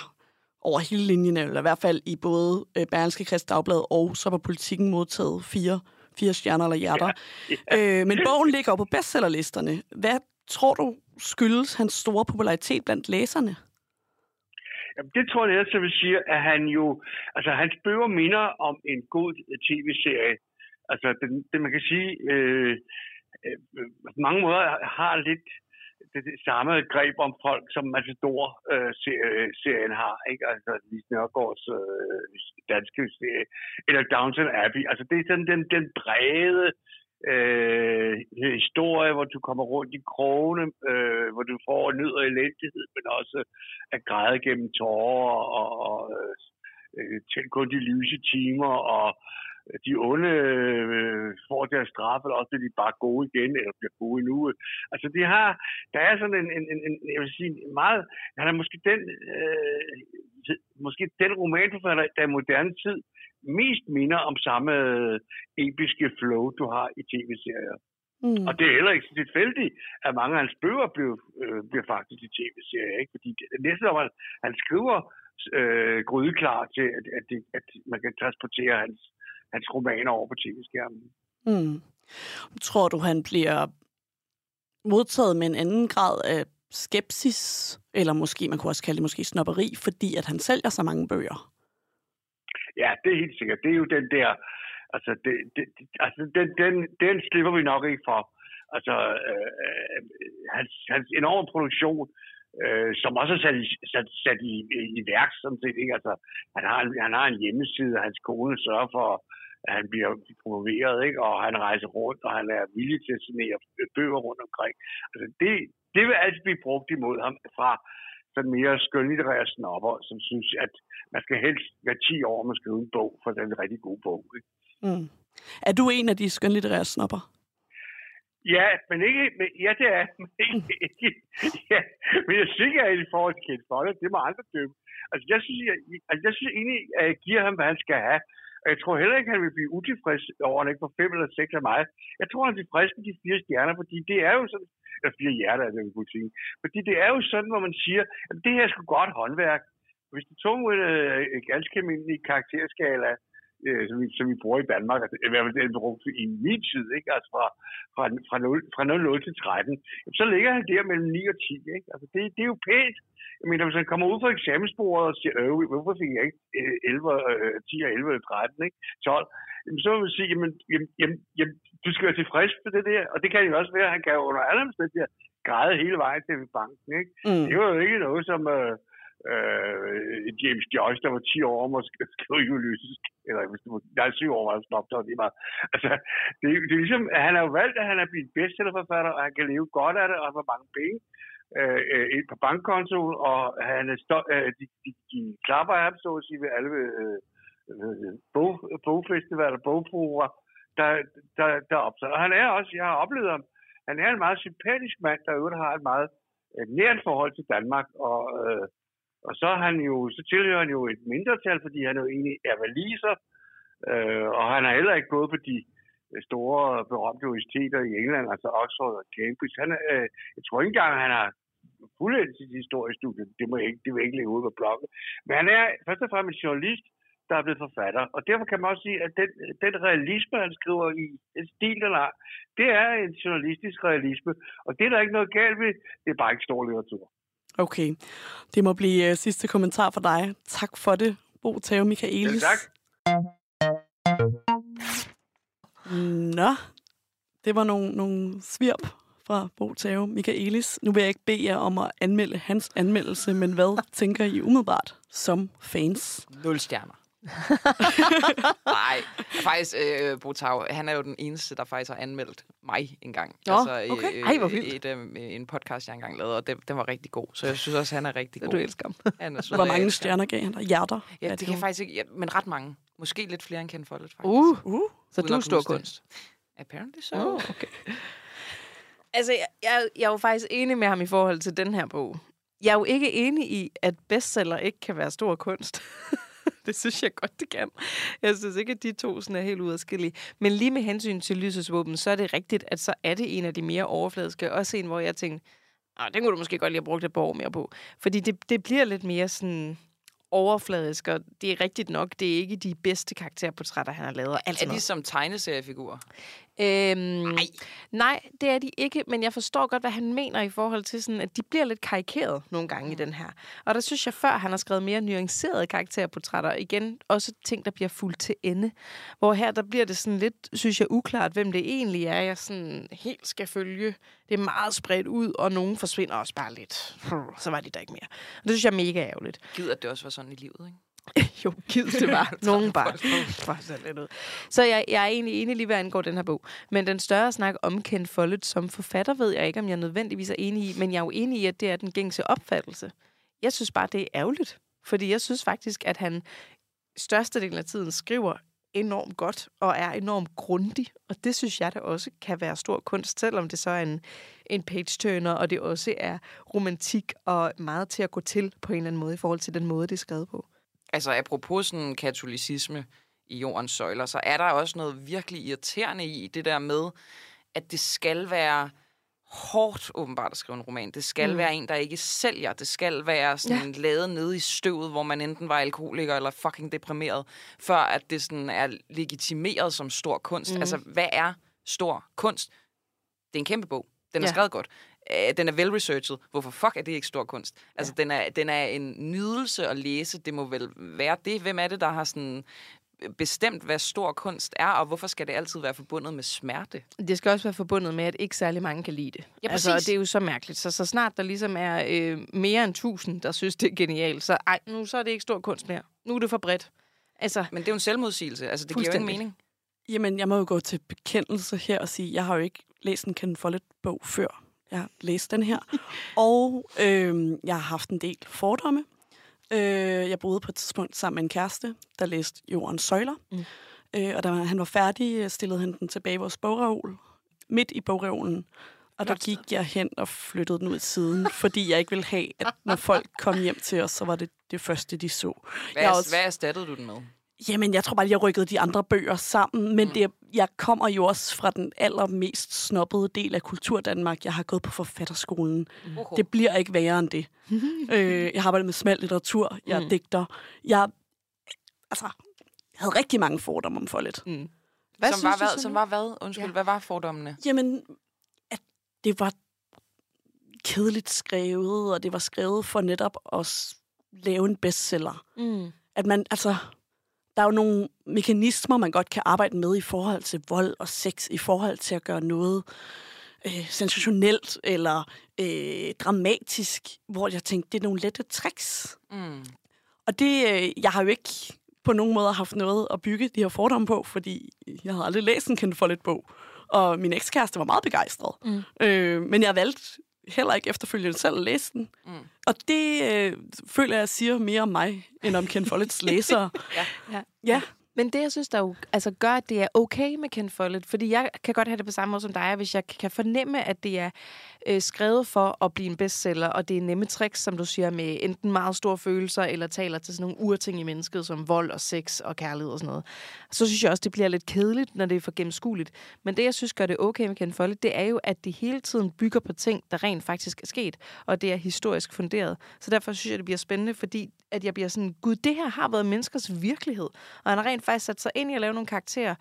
over hele linjen, eller i hvert fald i både øh, Berlingske Krist Dagblad og så på politikken modtaget fire fire stjerner eller hjerter. Ja. Ja. [laughs] Øh, men bogen ligger jo på bestsellerlisterne. Hvad tror du skyldes hans store popularitet blandt læserne? Jamen, det tror jeg, jeg vil sige, at han jo... Altså, hans bøger minder om en god tv-serie. Altså, det, det man kan sige... Øh, øh, på mange måder har lidt det, det samme greb om folk, som Matador-serien øh, har, ikke? Altså Lise Nørgaards øh, danske serie, eller Downton Abbey. Altså det er sådan den, den brede øh, historie, hvor du kommer rundt i krogene, øh, hvor du får nød og elendighed, men også at græde gennem tårer og, og øh, til kun de lyse timer og de onde øh, får deres straf, eller også bliver de bare gode igen, eller bliver gode nu. Altså, de har, der er sådan en, en, en, en jeg vil sige, meget, han er måske den, øh, måske den romanforfatter, der i moderne tid mest minder om samme episke flow, du har i tv-serier. Mm. Og det er heller ikke så tilfældigt, at mange af hans bøger bliver, øh, bliver faktisk i tv-serier. Ikke? Fordi det, næste år, han skriver øh, grydeklar til, at, at, det, at man kan transportere hans hans romaner over på tv-skærmen. Mm. Tror du, han bliver modtaget med en anden grad af skepsis, eller måske, man kunne også kalde det måske snopperi, fordi at han sælger så mange bøger? Ja, det er helt sikkert. Det er jo den der, altså, det, det, altså den, den, den slipper vi nok ikke for. Altså, øh, øh hans, hans enorme produktion, øh, Øh, som også er sat i, sat, sat i, i værk, sådan set. Ikke? Altså, han, har han har en hjemmeside, og hans kone sørger for, at han bliver promoveret, ikke? og han rejser rundt, og han er villig til at signere bøger rundt omkring. Altså, det, det vil altid blive brugt imod ham fra sådan mere skønlitterære snopper, som synes, at man skal helst være 10 år med skal skrive en bog, for den er en rigtig god bog. Ikke? Mm. Er du en af de skønlitterære snopper? Ja, men ikke, men, ja, det er men [laughs] ikke, ikke ja, men jeg synes ikke, at i forhold til Kent Follett, det må andre dømme. Altså, jeg synes, jeg, altså, jeg synes egentlig, at jeg giver ham, hvad han skal have. Og jeg tror heller ikke, at han vil blive utilfreds over, at ikke får fem eller seks af mig. Jeg tror, han er tilfreds med de fire stjerner, fordi det er jo sådan, eller fire hjerter er det, vi sige. Fordi det er jo sådan, hvor man siger, at det her er sgu godt håndværk. Hvis du tog en øh, ganske almindelig karakterskala, øh, som, vi, som vi bruger i Danmark, altså, i hvert fald den brugt i min tid, ikke? altså fra, fra, fra, 0, fra 0 til 13, så ligger han der mellem 9 og 10. Ikke? Altså, det, det er jo pænt. Jeg mener, hvis han kommer ud fra eksamensbordet og siger, øh, hvorfor fik jeg ikke 11, øh, 10 og 11 eller 13, ikke? 12, jamen, så vil man sige, jamen, jamen, jamen, jamen, du skal være tilfreds med det der, og det kan jo også være, at han kan under alle omstændigheder græde hele vejen til banken. Ikke? Mm. Det var jo ikke noget, som øh, øh, James Joyce, der var 10 år, om at skrive Ulysses, eller hvis du var, nej, 7 år var stoppet, og det var Altså, det, det er ligesom, at han har valgt, at han er blevet bestsellerforfatter, og han kan leve godt af det, og har mange penge øh, øh, på bankkontoen, og han er stå, øh, de, de, de klapper ham, så at sige, ved alle øh, øh, bog, bogfestivaler, bogbrugere, der, der, der optager. Og han er også, jeg har oplevet ham, han er en meget sympatisk mand, der øvrigt har et meget øh, nært forhold til Danmark, og, øh, og så, er han jo, så tilhører han jo et mindretal, fordi han jo egentlig er valiser, øh, og han har heller ikke gået på de store berømte universiteter i England, altså Oxford og Cambridge. Han, øh, jeg tror ikke engang, han har fuldendt sit historiestudie. Det, må jeg ikke, det vil jeg ikke lægge ud på bloggen. Men han er først og fremmest journalist, der er blevet forfatter. Og derfor kan man også sige, at den, den realisme, han skriver i, den stil, den har, det er en journalistisk realisme. Og det er der ikke noget galt ved. Det er bare ikke stor litteratur. Okay. Det må blive uh, sidste kommentar for dig. Tak for det, Bo Tave Michaelis. Ja, tak. Nå, det var nogle, nogle svirp fra Bo Tave Michaelis. Nu vil jeg ikke bede jer om at anmelde hans anmeldelse, men hvad tænker I umiddelbart som fans? Nul stjerner. [laughs] Nej, faktisk, øh, Botau, han er jo den eneste, der faktisk har anmeldt mig engang. Nå, altså, okay. øh, Ej, hvor vildt. Et, øh, en podcast, jeg engang lavede, og det, den var rigtig god. Så jeg synes også, han er rigtig [laughs] god. Du elsker ham. Han er Hvor mange stjerner gav han dig? Hjerter? Ja, Er det kan jeg faktisk ikke, ja, men ret mange. Måske lidt flere end Ken Follett, faktisk. Uh, Uh, så Uden du er stor det. kunst. Apparently so. Oh, okay. [laughs] Altså, jeg, jeg, jeg er jo faktisk enig med ham i forhold til den her bog. Jeg er jo ikke enig i, at bestseller ikke kan være stor kunst. [laughs] det synes jeg godt, det kan. Jeg synes ikke, at de to sådan er helt udadskillige. Men lige med hensyn til lysets våben, så er det rigtigt, at så er det en af de mere overfladiske. Også en, hvor jeg tænkte, ah, den kunne du måske godt lige have brugt et par år mere på. Fordi det, det bliver lidt mere sådan overfladisk, og det er rigtigt nok, det er ikke de bedste karakterportrætter, han har lavet. og alt Er de noget. som tegneseriefigurer? Øhm, nej. nej, det er de ikke, men jeg forstår godt, hvad han mener i forhold til, sådan, at de bliver lidt karikeret nogle gange mm. i den her. Og der synes jeg før, han har skrevet mere nuancerede karakterportrætter. Igen, også ting, der bliver fuldt til ende. Hvor her, der bliver det sådan lidt, synes jeg, uklart, hvem det egentlig er, jeg sådan helt skal følge. Det er meget spredt ud, og nogen forsvinder også bare lidt. Så var de der ikke mere. Og det synes jeg er mega ærgerligt. Gider, at det også var sådan i livet, ikke? [laughs] jo, givet det var. Nogen bare. bare lidt ud. Så jeg, jeg er egentlig enig lige, hvad angår den her bog. Men den større snak om Ken Follett som forfatter, ved jeg ikke, om jeg nødvendigvis er enig i. Men jeg er jo enig i, at det er den gængse opfattelse. Jeg synes bare, det er ærgerligt. Fordi jeg synes faktisk, at han størstedelen af tiden skriver enormt godt og er enormt grundig. Og det synes jeg da også kan være stor kunst, selvom det så er en, en page-turner, og det også er romantik og meget til at gå til på en eller anden måde i forhold til den måde, det er skrevet på. Altså, apropos sådan katolicisme i jordens søjler, så er der også noget virkelig irriterende i det der med, at det skal være hårdt åbenbart at skrive en roman. Det skal mm. være en, der ikke sælger. Det skal være sådan ja. lavet nede i støvet, hvor man enten var alkoholiker eller fucking deprimeret, før at det sådan er legitimeret som stor kunst. Mm. Altså, hvad er stor kunst? Det er en kæmpe bog. Den er Ja. skrevet godt. Øh, Den er vel-researchet. Hvorfor fuck er det ikke stor kunst? Altså, den, er, den er en nydelse at læse. Det må vel være det. Hvem er det, der har sådan bestemt, hvad stor kunst er, og hvorfor skal det altid være forbundet med smerte? Det skal også være forbundet med, at ikke særlig mange kan lide det. Ja, altså, og præcis. det er jo så mærkeligt. Så, så snart der ligesom er øh, mere end tusind, der synes, det er genialt, så ej, nu så er det ikke stor kunst mere. Nu er det for bredt. Altså, Men det er jo en selvmodsigelse. Altså, det giver jo ingen mening. Jamen, jeg må jo gå til bekendelse her og sige, jeg har jo ikke læst en Ken Follett-bog før. Jeg har læst den her. [laughs] og øh, jeg har haft en del fordomme. Øh, jeg boede på et tidspunkt sammen med en kæreste, der læste Jordens Søjler. Mm. Øh, og da han var færdig, øh, stillede han den tilbage i vores bogreol. Midt i bogreolen. Og der gik jeg hen og flyttede den ud siden, [laughs] fordi jeg ikke ville have, at når folk kom hjem til os, så var det det første, de så. Hvad, Jeg også- hvad erstattede du den med? Jamen, jeg tror bare, jeg rykkede de andre bøger sammen, men mm. det, jeg kommer jo også fra den allermest snobbede del af Kulturdanmark. Jeg har gået på forfatterskolen. Mm. Det bliver ikke værre end det. [laughs] øh, jeg har arbejdet med smal litteratur. Jeg mm. digter. Jeg, altså, havde rigtig mange fordomme om Follet. Mm. Hvad som, var, du hvad, så som var hvad? Undskyld, Ja. hvad var fordommene? Jamen, at det var kedeligt skrevet, og det var skrevet for netop at lave en bestseller. Mm. At man, altså, der er jo nogle mekanismer, man godt kan arbejde med i forhold til vold og sex, i forhold til at gøre noget øh, sensationelt eller øh, dramatisk, hvor jeg tænkte, det er nogle lette tricks. Mm. Og det, øh, jeg har jo ikke på nogen måde haft noget at bygge de her fordomme på, fordi jeg havde aldrig læst en Ken Follett bog. Og min ekskæreste var meget begejstret. Mm. Øh, men jeg valgte heller ikke efterfølgende selv læse den. Mm. Og det øh, føler jeg siger mere om mig, end om Ken Folletts [laughs] læsere. Ja. ja. Men det, jeg synes, der jo, altså, gør, at det er okay med Ken Follett, fordi jeg kan godt have det på samme måde som dig, hvis jeg kan fornemme, at det er øh, skrevet for at blive en bestseller, og det er nemme tricks, som du siger, med enten meget store følelser, eller taler til sådan nogle urting i mennesket, som vold og sex og kærlighed og sådan noget. Så synes jeg også, det bliver lidt kedeligt, når det er for gennemskueligt. Men det, jeg synes gør det okay med Ken Follett, det er jo, at det hele tiden bygger på ting, der rent faktisk er sket, og det er historisk funderet. Så derfor synes jeg, det bliver spændende, fordi at jeg bliver sådan, gud, det her har været menneskers virkelighed. Og han har rent faktisk sat sig ind i at lave nogle karakterer,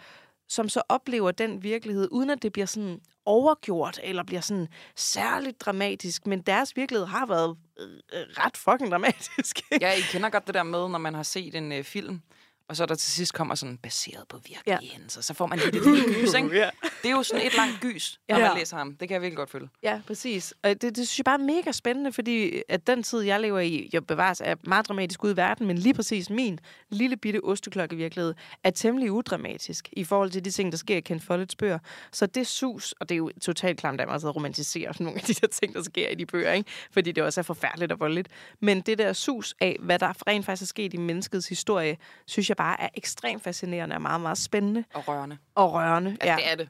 som så oplever den virkelighed, uden at det bliver sådan overgjort, eller bliver sådan særligt dramatisk. Men deres virkelighed har været øh, øh ret fucking dramatisk. Ja, I kender godt det der med, når man har set en øh, film, og så der til sidst kommer sådan, baseret på virkelige Ja. hændelser, så får man lidt et gys, [laughs] ikke? Ja. Det er jo sådan et langt gys, når Ja. man læser ham. Det kan jeg virkelig godt følge. Ja, præcis. Og det, det synes jeg bare er mega spændende, fordi at den tid, jeg lever i, jeg bevares er meget dramatisk ude i verden, men lige præcis min lille bitte osteklokke virkelighed er temmelig udramatisk i forhold til de ting, der sker i Ken Folletts bøger. Så det sus, og det er jo totalt klamt at sidde og romantisere [laughs] nogle af de der ting, der sker i de bøger, ikke? fordi det også er forfærdeligt og voldeligt. Men det der sus af, hvad der rent faktisk er sket i menneskets historie, synes jeg bare er ekstremt fascinerende og meget, meget spændende Og rørende. og rørende. Altså, ja. det er det.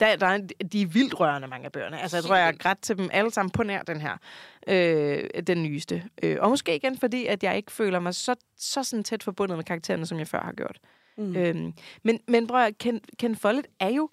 Der, der er, de er vildt rørende, mange af bøgerne. Altså, jeg tror, jeg har grædt til dem alle sammen på nær den her. Øh, den nyeste. Øh, og måske igen, fordi at jeg ikke føler mig så, så sådan tæt forbundet med karaktererne, som jeg før har gjort. Mm. Øhm, men, men prøv at, Ken, Ken Follett er jo...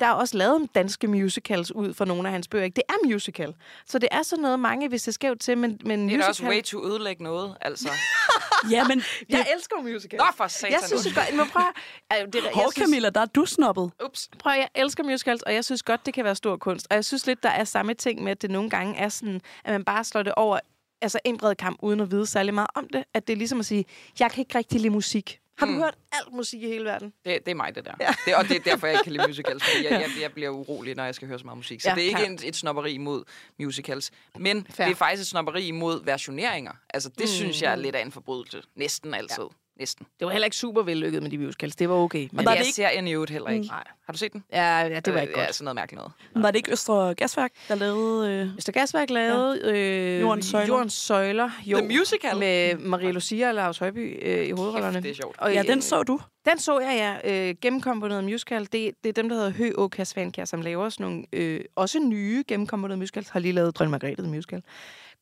Der er også lavet danske musicals ud fra nogle af hans bøger. Ikke? Det er musical. Så det er sådan noget, mange hvis det skævt til, men, men Det er da også musical... way to ødelægge noget, altså. [laughs] Ja, men Jeg elsker musical. Nå for satan. jeg synes det godt. Men prøv at, øh, det, jeg Hov, synes- Camilla, der er du snobbet. Ups. Prøv, jeg elsker musicals, og jeg synes godt, det kan være stor kunst. Og jeg synes lidt, der er samme ting med, at det nogle gange er sådan, at man bare slår det over altså en bred kamp, uden at vide særlig meget om det. At det er ligesom at sige, jeg kan ikke rigtig lide musik. Har du Mm. hørt alt musik i hele verden? Det, det er mig, det der. Ja. Det, og det er derfor, jeg ikke kan lide musicals, fordi jeg, jeg, jeg bliver urolig, når jeg skal høre så meget musik. Så Ja, det er ikke klart. et, et imod musicals. Men Fair. Det er faktisk et snopperi imod versioneringer. Altså, det mm. synes jeg er lidt af en forbrydelse. Næsten altid. Ja. Næsten. Det var heller ikke super vellykket med de musicals. Det var okay. Men Men var det det er ikke- serien i øvrigt heller ikke. Mm. Nej. Har du set den? ja, ja, det var ikke Øh, Ja, godt. sådan noget mærkeligt noget. Var det ikke Østre Gasværk, der lavede... Øh... Mr. Gasværk lavede øh, Jordens Søjler. Jordens Søjler. Jo, The Musical? Med Maria Lucia og Lars Højby øh, i hovedrollerne. Kæft, det er sjovt. Og, Ja, øh, den så du. Den så jeg, ja. Øh, gennemkomponeret musical. Det, det er dem, der hedder Hø og Kasvankær, som laver sådan nogle øh, også nye gennemkomponerede musicals. Har lige lavet Dronning Margrethe the Musical.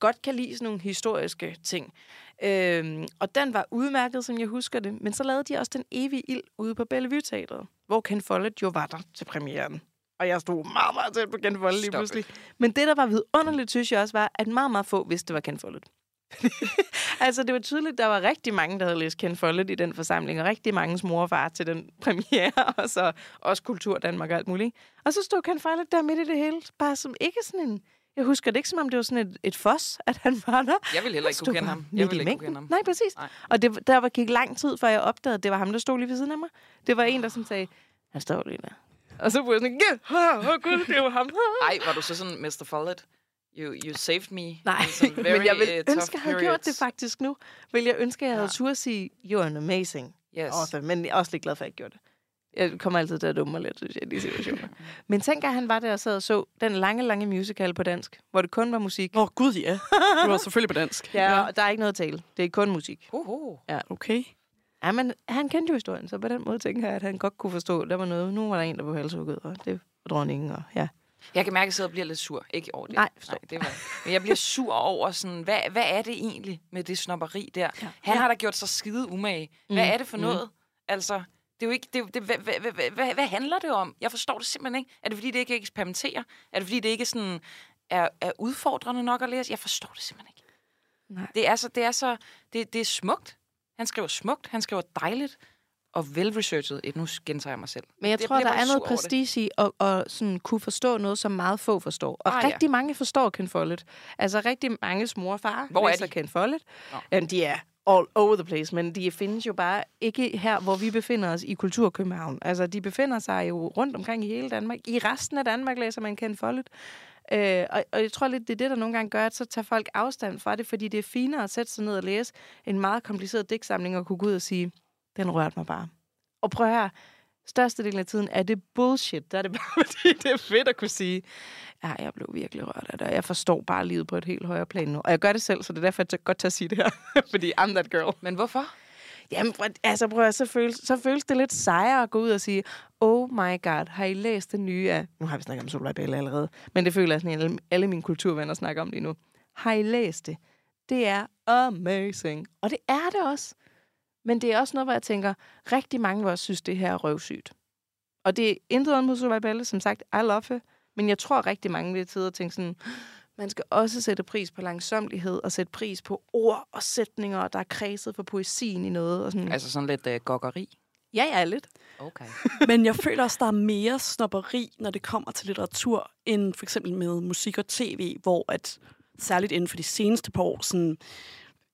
Godt kan lide sådan nogle historiske ting. Øhm, og den var udmærket, som jeg husker det. Men så lavede de også Den evige ild ude på Bellevue Teatret, hvor Ken Follett jo var der til premieren. Og jeg stod meget, meget tæt på Ken Follett lige pludselig. Men det, der var vidunderligt, synes jeg også, var, at meget, meget få vidste, det var Ken Follett. [laughs] altså, det var tydeligt, der var rigtig mange, der havde læst Ken Follett i den forsamling, og rigtig mange mor og far til den [laughs] premiere, og så også Kultur Danmark og alt muligt. Og så stod Ken Follett der midt i det hele, bare som ikke sådan en... Jeg husker det ikke, som om det var sådan et, et fos, at han var der. Jeg vil heller ikke kunne kende ham. Jeg i vil ikke kunne kende ham. Nej, præcis. Nej. Og det, der var, gik lang tid, før jeg opdagede, at det var ham, der stod lige ved siden af mig. Det var en, der sådan sagde, han står lige der. Og så blev jeg sådan, åh oh, gud, det var ham. Ej, var du så sådan, Mr. Follett? You, you saved me. Nej, some men jeg very, vil uh, ønske, at jeg havde gjort det faktisk nu. Vil jeg ønske, at jeg havde Ja. turde sige, you're an amazing Yes. author. Men jeg er også lidt glad for, at jeg gjorde det. Jeg kommer altid til at dumme mig lidt, synes jeg, i de situationer. [laughs] Men tænk, at han var der og sad og så den lange, lange musical på dansk, hvor det kun var musik. Åh, oh, gud ja. Det var selvfølgelig på dansk. Ja, og der er ikke noget at tale. Det er kun musik. Uhu. Okay. Ja, men han kendte jo historien, så på den måde tænker jeg, at han godt kunne forstå, at der var noget. Nu var der en, der var halshugget, og det var dronningen, og ja. Jeg kan mærke, at jeg sidder og bliver lidt sur. Ikke over det. Nej, forstår. Nej det var Men jeg bliver sur over sådan, hvad, hvad er det egentlig med det snopperi der? Ja. Han har da gjort sig skide umage. Hvad Mm. er det for noget? Altså, det er jo ikke... Det, det, hvad, hvad, hvad, hvad, hvad, handler det om? Jeg forstår det simpelthen ikke. Er det, fordi det ikke eksperimenterer? Er det, fordi det ikke sådan er, er udfordrende nok at læse? Jeg forstår det simpelthen ikke. Nej. Det er så... Det er, så det, det er smukt. Han skriver smukt. Han skriver dejligt. og velresearchet et. Nu gentager jeg mig selv. Men jeg Det tror, der er noget prestige i at, at sådan kunne forstå noget, som meget få forstår. Og Ah, ah, ja. rigtig mange forstår Ken Follett. Altså rigtig mange mor og far Hvor er de? Ken Follett. Nå. Jamen, de er all over the place, men de findes jo bare ikke her, hvor vi befinder os i Kulturkøbenhavn. Altså, de befinder sig jo rundt omkring i hele Danmark. I resten af Danmark læser man Ken Follett. Øh, og, og jeg tror lidt, det er det, der nogle gange gør, at så tager folk afstand fra det, fordi det er finere at sætte sig ned og læse en meget kompliceret digtsamling og kunne gå ud og sige, den rørte mig bare. Og prøv her, størstedelen af tiden er det bullshit. Der er det bare, [laughs] fordi det er fedt at kunne sige, ja, jeg blev virkelig rørt af det, og jeg forstår bare livet på et helt højere plan nu. Og jeg gør det selv, så det er derfor, jeg godt til at sige det her. [laughs] fordi I'm that girl. Men hvorfor? Jamen, altså prøv at, så føles, så føles det lidt sejere at gå ud og sige, oh my god, har I læst det nye af... Nu har vi snakket om Solvej Belle allerede, men det føler jeg sådan, at alle, alle mine kulturvenner snakker om lige nu. Har I læst det? Det er amazing. Og det er det også. Men det er også noget, hvor jeg tænker, rigtig mange af os synes, det her er røvsygt. Og det er intet om mod Belle, som sagt, I love her. Men jeg tror rigtig mange vil sidde og tænke sådan, man skal også sætte pris på langsomlighed og sætte pris på ord og sætninger, der er kredset for poesien i noget. Og sådan. Altså sådan lidt uh, gokkeri? Ja, ja, lidt. Okay. [laughs] Men jeg føler også, der er mere snopperi, når det kommer til litteratur, end for eksempel med musik og tv, hvor at særligt inden for de seneste par år, sådan,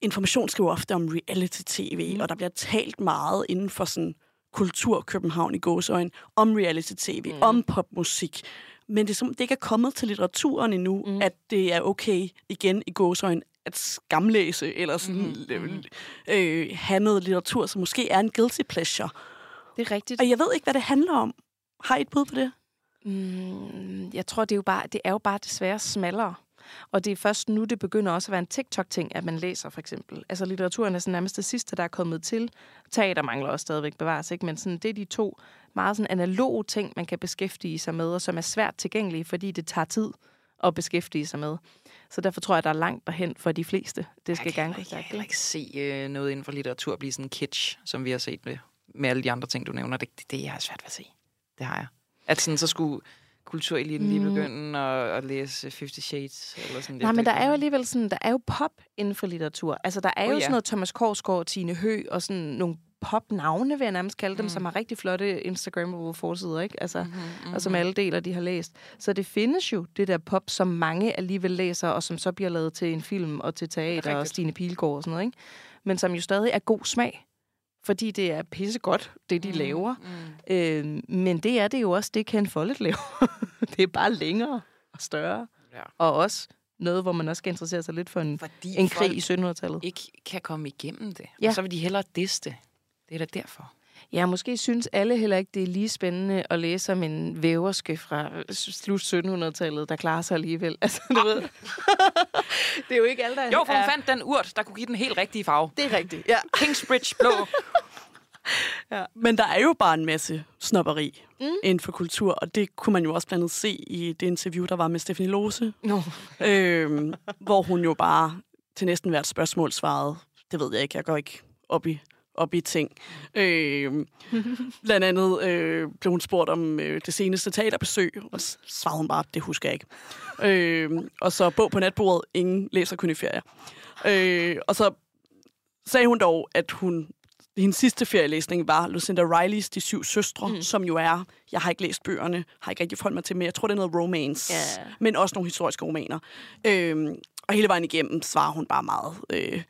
information skriver ofte om reality-tv, mm. og der bliver talt meget inden for sådan, kultur København i gåsøjne, om reality-tv, mm. om popmusik. Men det er som, det ikke er kommet til litteraturen endnu, mm. at det er okay igen i gåsøjne at skamlæse, eller sådan, mm. øh, have noget litteratur, som måske er en guilty pleasure. Det er rigtigt. Og jeg ved ikke, hvad det handler om. Har I et bud på det? Mm, jeg tror, det er, jo bare, det er jo bare desværre smallere. Og det er først nu, det begynder også at være en TikTok-ting, at man læser, for eksempel. Altså, litteraturen er sådan nærmest det sidste, der er kommet til. Teater mangler også stadigvæk bevares, ikke? Men sådan, det er de to meget sådan analoge ting, man kan beskæftige sig med, og som er svært tilgængelige, fordi det tager tid at beskæftige sig med. Så derfor tror jeg, der er langt derhen for de fleste. Det skal jeg gerne gå jeg kan ikke se øh, noget inden for litteratur blive sådan kitsch, som vi har set med, med alle de andre ting, du nævner. Det, det, det jeg har svært ved at se. Det har jeg. At sådan, så skulle kultureliten lige Mm. begynde at, at læse Fifty Shades. Eller sådan Nej, lidt. men der er jo alligevel sådan, der er jo pop inden for litteratur. Altså, der er Åh, jo ja. sådan noget Thomas Korsgaard, Tine Hø og sådan nogle popnavne, vil jeg nærmest kalde dem, Mm. som har rigtig flotte Instagrammable forsider, ikke? Altså, Mhm, mm-hmm. og som alle deler, de har læst. Så det findes jo, det der pop, som mange alligevel læser, og som så bliver lavet til en film og til teater og. Stine Pilgaard og sådan noget, ikke? Men som jo stadig er god smag, fordi det er pissegodt, det de mm. laver. Mm. Øh, men det er det jo også, det Ken Follett laver. [laughs] det er bare længere og større. Ja. Og også noget, hvor man også skal interessere sig lidt for en, Fordi en krig i 1700-tallet. ikke kan komme igennem det. Ja. Og så vil de hellere diste. Det er da derfor. Ja, måske synes alle heller ikke, det er lige spændende at læse om en væverske fra slut 1700-tallet, der klarer sig alligevel. [laughs] Altså, du ved. [laughs] det er jo ikke alle, der Jo, for hun er... fandt den urt, der kunne give den helt rigtige farve. Det er rigtigt, ja. [laughs] Kingsbridge blå. Men der er jo bare en masse snopperi mm. inden for kultur, og det kunne man jo også blandt andet se i det interview, der var med Stephanie Lose, Nå. øhm, hvor hun jo bare til næsten hvert spørgsmål svarede, det ved jeg ikke, jeg går ikke op i, op i ting. Øhm, blandt andet øh, blev hun spurgt om øh, det seneste teaterbesøg, og svarede hun bare, det husker jeg ikke. Øhm, og så bog på natbordet, ingen læser kun i ferie. Øh, og så sagde hun dog, at hun hendes sidste ferielæsning var Lucinda Rileys De Syv Søstre, mm. som jo er, jeg har ikke læst bøgerne, har ikke rigtig forholdt mig til, men jeg tror, det er noget romance, Ja. men også nogle historiske romaner. Øhm, og hele vejen igennem svarer hun bare meget. Øh,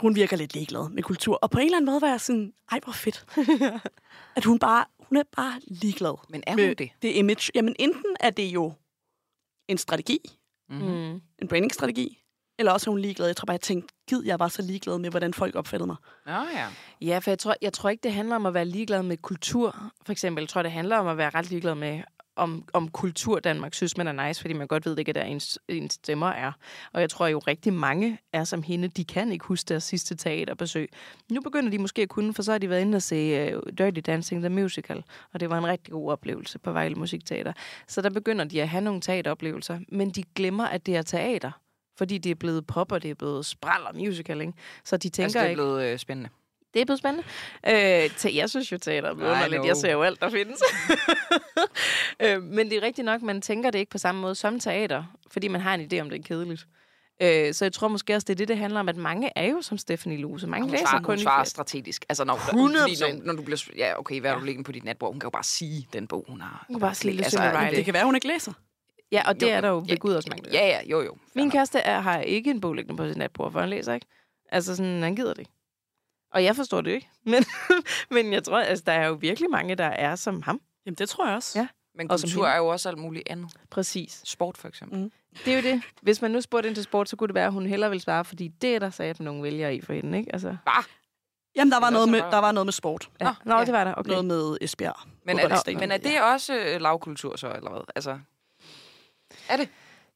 hun virker lidt ligeglad med kultur. Og på en eller anden måde var jeg sådan, ej, hvor fedt. [laughs] at hun bare, hun er bare ligeglad Men er med hun det? det image. Jamen, enten er det jo en strategi, Mm-hmm. Mm. en brandingstrategi, eller også er hun ligeglad. Jeg tror bare, jeg tænkte, gid, jeg var så ligeglad med, hvordan folk opfattede mig. Nå ja. Ja, for jeg tror, jeg tror ikke, det handler om at være ligeglad med kultur, for eksempel. Jeg tror, det handler om at være ret ligeglad med, om, om kultur Danmark synes, man er nice, fordi man godt ved, ikke er der, ens, ens stemmer er. Og jeg tror jo rigtig mange er som hende, de kan ikke huske deres sidste teaterbesøg. Nu begynder de måske at kunne, for så har de været inde og se uh, Dirty Dancing The Musical, og det var en rigtig god oplevelse på Vejle Musikteater. Så der begynder de at have nogle teateroplevelser, men de glemmer, at det er teater. Fordi det er blevet pop, og det er blevet spral og musical, ikke? Så de tænker Altså, det er blevet øh, spændende. Det er blevet spændende. Øh, te- jeg synes jo, teater er underligt. know. Jeg ser jo alt, der findes. [laughs] øh, men det er rigtigt nok, man tænker det ikke på samme måde som teater, fordi man har en idé om, det er kedeligt. Øh, så jeg tror måske også, det er det, det handler om, at mange er jo som Stephanie Lose. Mange Hun læser svarer, kun hun svarer strategisk. Altså, når, 100%. fordi når, når du bliver... Ja, okay, hvad er du liggende på dit natbord? Hun kan jo bare sige den bog, hun har. Hun kan bare sige lidt altså, Ride. Det kan være, hun ikke læser. Ja, og det Jo, er der jo ja, ved Gud også mange. Ja, ja, jo, jo. Min kæreste er, har ikke en bog liggende på sit natbord, for han læser ikke. Altså sådan, han gider det ikke. Og jeg forstår det ikke. Men, [laughs] men jeg tror, altså, der er jo virkelig mange, der er som ham. Jamen, det tror jeg også. Ja. Men Og kultur er jo også alt muligt andet. Præcis. Sport, for eksempel. Mm. Det er jo det. Hvis man nu spurgte ind til sport, så kunne det være, at hun hellere ville svare, fordi det er der sat nogle vælgere i for hende, ikke? Altså, Jamen, der var, Det noget med, der var noget med sport. ja. Nå, Nå, ja. det var der. Okay. Noget med Esbjerg. Men er, Fodboldstadion. men er det også øh, lavkultur så, eller hvad? Altså, er det?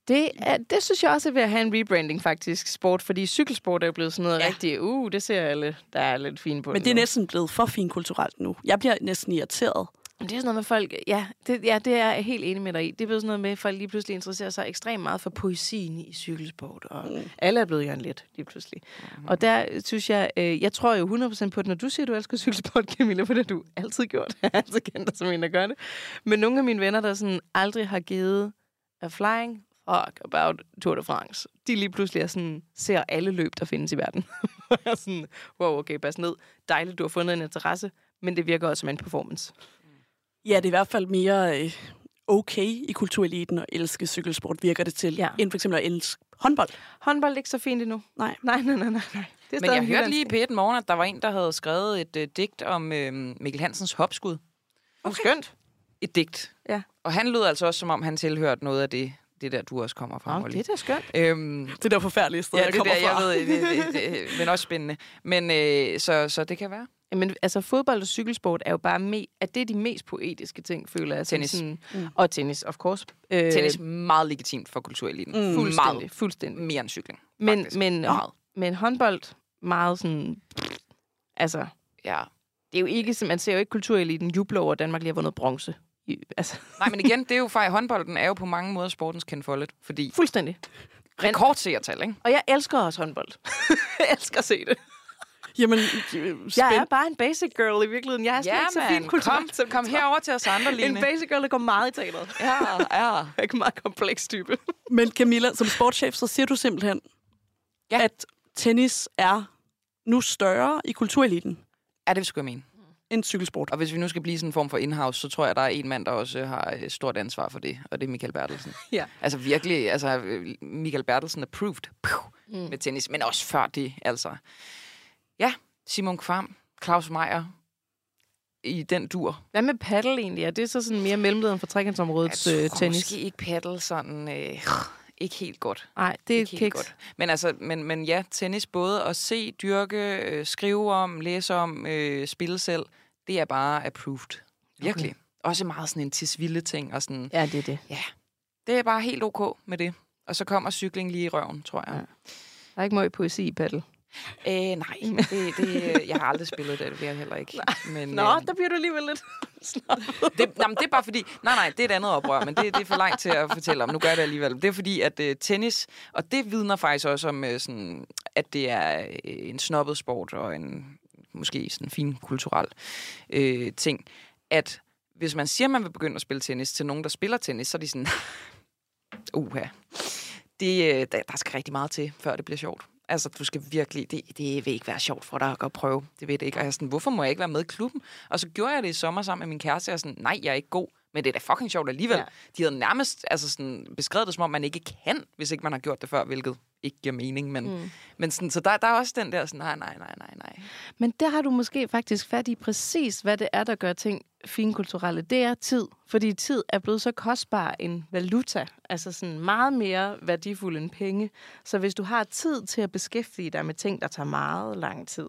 Det, er, det synes jeg også er ved at have en rebranding, faktisk, sport. Fordi cykelsport er jo blevet sådan noget Ja. rigtig, uh, det ser alle, der er lidt fint på. Men det er næsten blevet for finkulturelt nu. Jeg bliver næsten irriteret. Men det er sådan noget med folk, ja det, ja, det er jeg helt enig med dig i. Det er blevet sådan noget med, at folk lige pludselig interesserer sig ekstremt meget for poesien i cykelsport, og mm. alle er blevet Jørgen Let lige pludselig. Mm. Og der synes jeg, øh, jeg tror jo 100% på det, når du siger, at du elsker cykelsport, [laughs] Camilla, for det har du altid gjort. Jeg har altid kendt dig som en, der gør det. Men nogle af mine venner, der sådan aldrig har givet a flying fuck about Tour de France, de lige pludselig er sådan, ser alle løb, der findes i verden. [laughs] Og jeg er sådan, wow, okay, pas ned. Dejligt, du har fundet en interesse, men det virker også som en performance. Ja, det er i hvert fald mere øh, okay i kultureliten at elske cykelsport, virker det til, Ja. end for eksempel at elske håndbold. Håndbold er ikke så fint endnu. Nej. Nej, nej, nej, nej. nej. Det er Men jeg hørte lige i P1 morgen, at der var en, der havde skrevet et øh, digt om øh, Mikkel Hansens hopskud. Okay. Skønt. Et digt. Ja. Og han lød altså også, som om han tilhørte noget af det, det der, du også kommer fra, Molly. det er da skønt. Øhm, Det der forfærdelige sted, ja, jeg det kommer der, jeg fra. ved, det, det, det, men også spændende. Men øh, så, så det kan være. Men altså, fodbold og cykelsport er jo bare me- at det er de mest poetiske ting, føler jeg. Tennis. Sådan, mm. Og tennis, of course. Øh, Tennis er meget legitimt for kultureliten. Mm. Fuldstændig, Meget fuldstændig. mere end cykling. Men, faktisk. men, Meget. men håndbold, meget sådan... Altså, Ja. det er jo ikke, som- man ser jo ikke kultureliten juble over, at Danmark lige har vundet bronze. Altså, [laughs] Nej, men igen, det er jo faktisk, håndbolden er jo på mange måder sportens Ken Follett, fordi fuldstændig. rekordseertal, ikke? Og jeg elsker også håndbold. [laughs] jeg elsker at se det. Jamen, Jeg er bare en basic girl i virkeligheden. Jeg er slet Ja, ikke så man. fin kulturelt. Kom, kom herover til os andre, En Line. basic girl, der går meget i teateret. Ja, ja. [laughs] Jeg er ikke en meget kompleks type. Men Camilla, som sportschef, så siger du simpelthen, Ja. at tennis er nu større i kultureliten Ja, det skulle jeg mene. End cykelsport. Og hvis vi nu skal blive sådan en form for in-house, så tror jeg, der er en mand, der også har et stort ansvar for det, og det er Michael Bertelsen. [laughs] Ja. Altså virkelig, altså øh, Michael Bertelsen approved Puh, Mm. med tennis, men også før det, altså. Ja, Simon Kvam, Claus Meier, i den dur. Hvad med paddle egentlig? Er det så sådan mere mellemlederen for trekantsområdets Jeg øh, tror tennis? måske ikke paddle sådan, øh, ikke helt godt. Nej, det er Ikke helt kiks. godt. Men, altså, men, men ja, tennis både at se, dyrke, øh, skrive om, læse om, øh, spille selv, det er bare approved. Virkelig. Okay. Også meget sådan en tisvilde ting. Og sådan, Ja, det er det. det er bare helt ok med det. Og så kommer cykling lige i røven, tror jeg. Ja. Der er ikke meget poesi i paddle. Ja. Øh, nej, det, det, jeg har aldrig spillet det, det vil jeg heller ikke. Men, Nå, øh, der bliver du alligevel lidt [laughs] det, nej, men det er bare fordi... Nej, nej, det er et andet oprør, men det, det er for langt til at fortælle om. Nu gør jeg det alligevel. Det er fordi, at uh, tennis... Og det vidner faktisk også om, uh, sådan, at det er uh, en snobbet sport og en måske sådan fin kulturel øh, ting. At hvis man siger, at man vil begynde at spille tennis til nogen, der spiller tennis, så er de sådan... [laughs] Uha. Det, øh, der, der skal rigtig meget til, før det bliver sjovt. Altså, du skal virkelig... Det, det vil ikke være sjovt for dig at gå og prøve. Det ved det ikke. Og jeg er sådan, hvorfor må jeg ikke være med i klubben? Og så gjorde jeg det i sommer sammen med min kæreste. Jeg er sådan, nej, jeg er ikke god. Men det er da fucking sjovt alligevel. Ja. De havde nærmest altså sådan, beskrevet det, som om man ikke kan, hvis ikke man har gjort det før, hvilket ikke giver mening. Men, mm. men sådan, så der, der er også den der sådan, nej, nej, nej, nej, nej. Men der har du måske faktisk fat i præcis, hvad det er, der gør ting finkulturelle. Det er tid. Fordi tid er blevet så kostbar en valuta. Altså sådan meget mere værdifuld end penge. Så hvis du har tid til at beskæftige dig med ting, der tager meget lang tid,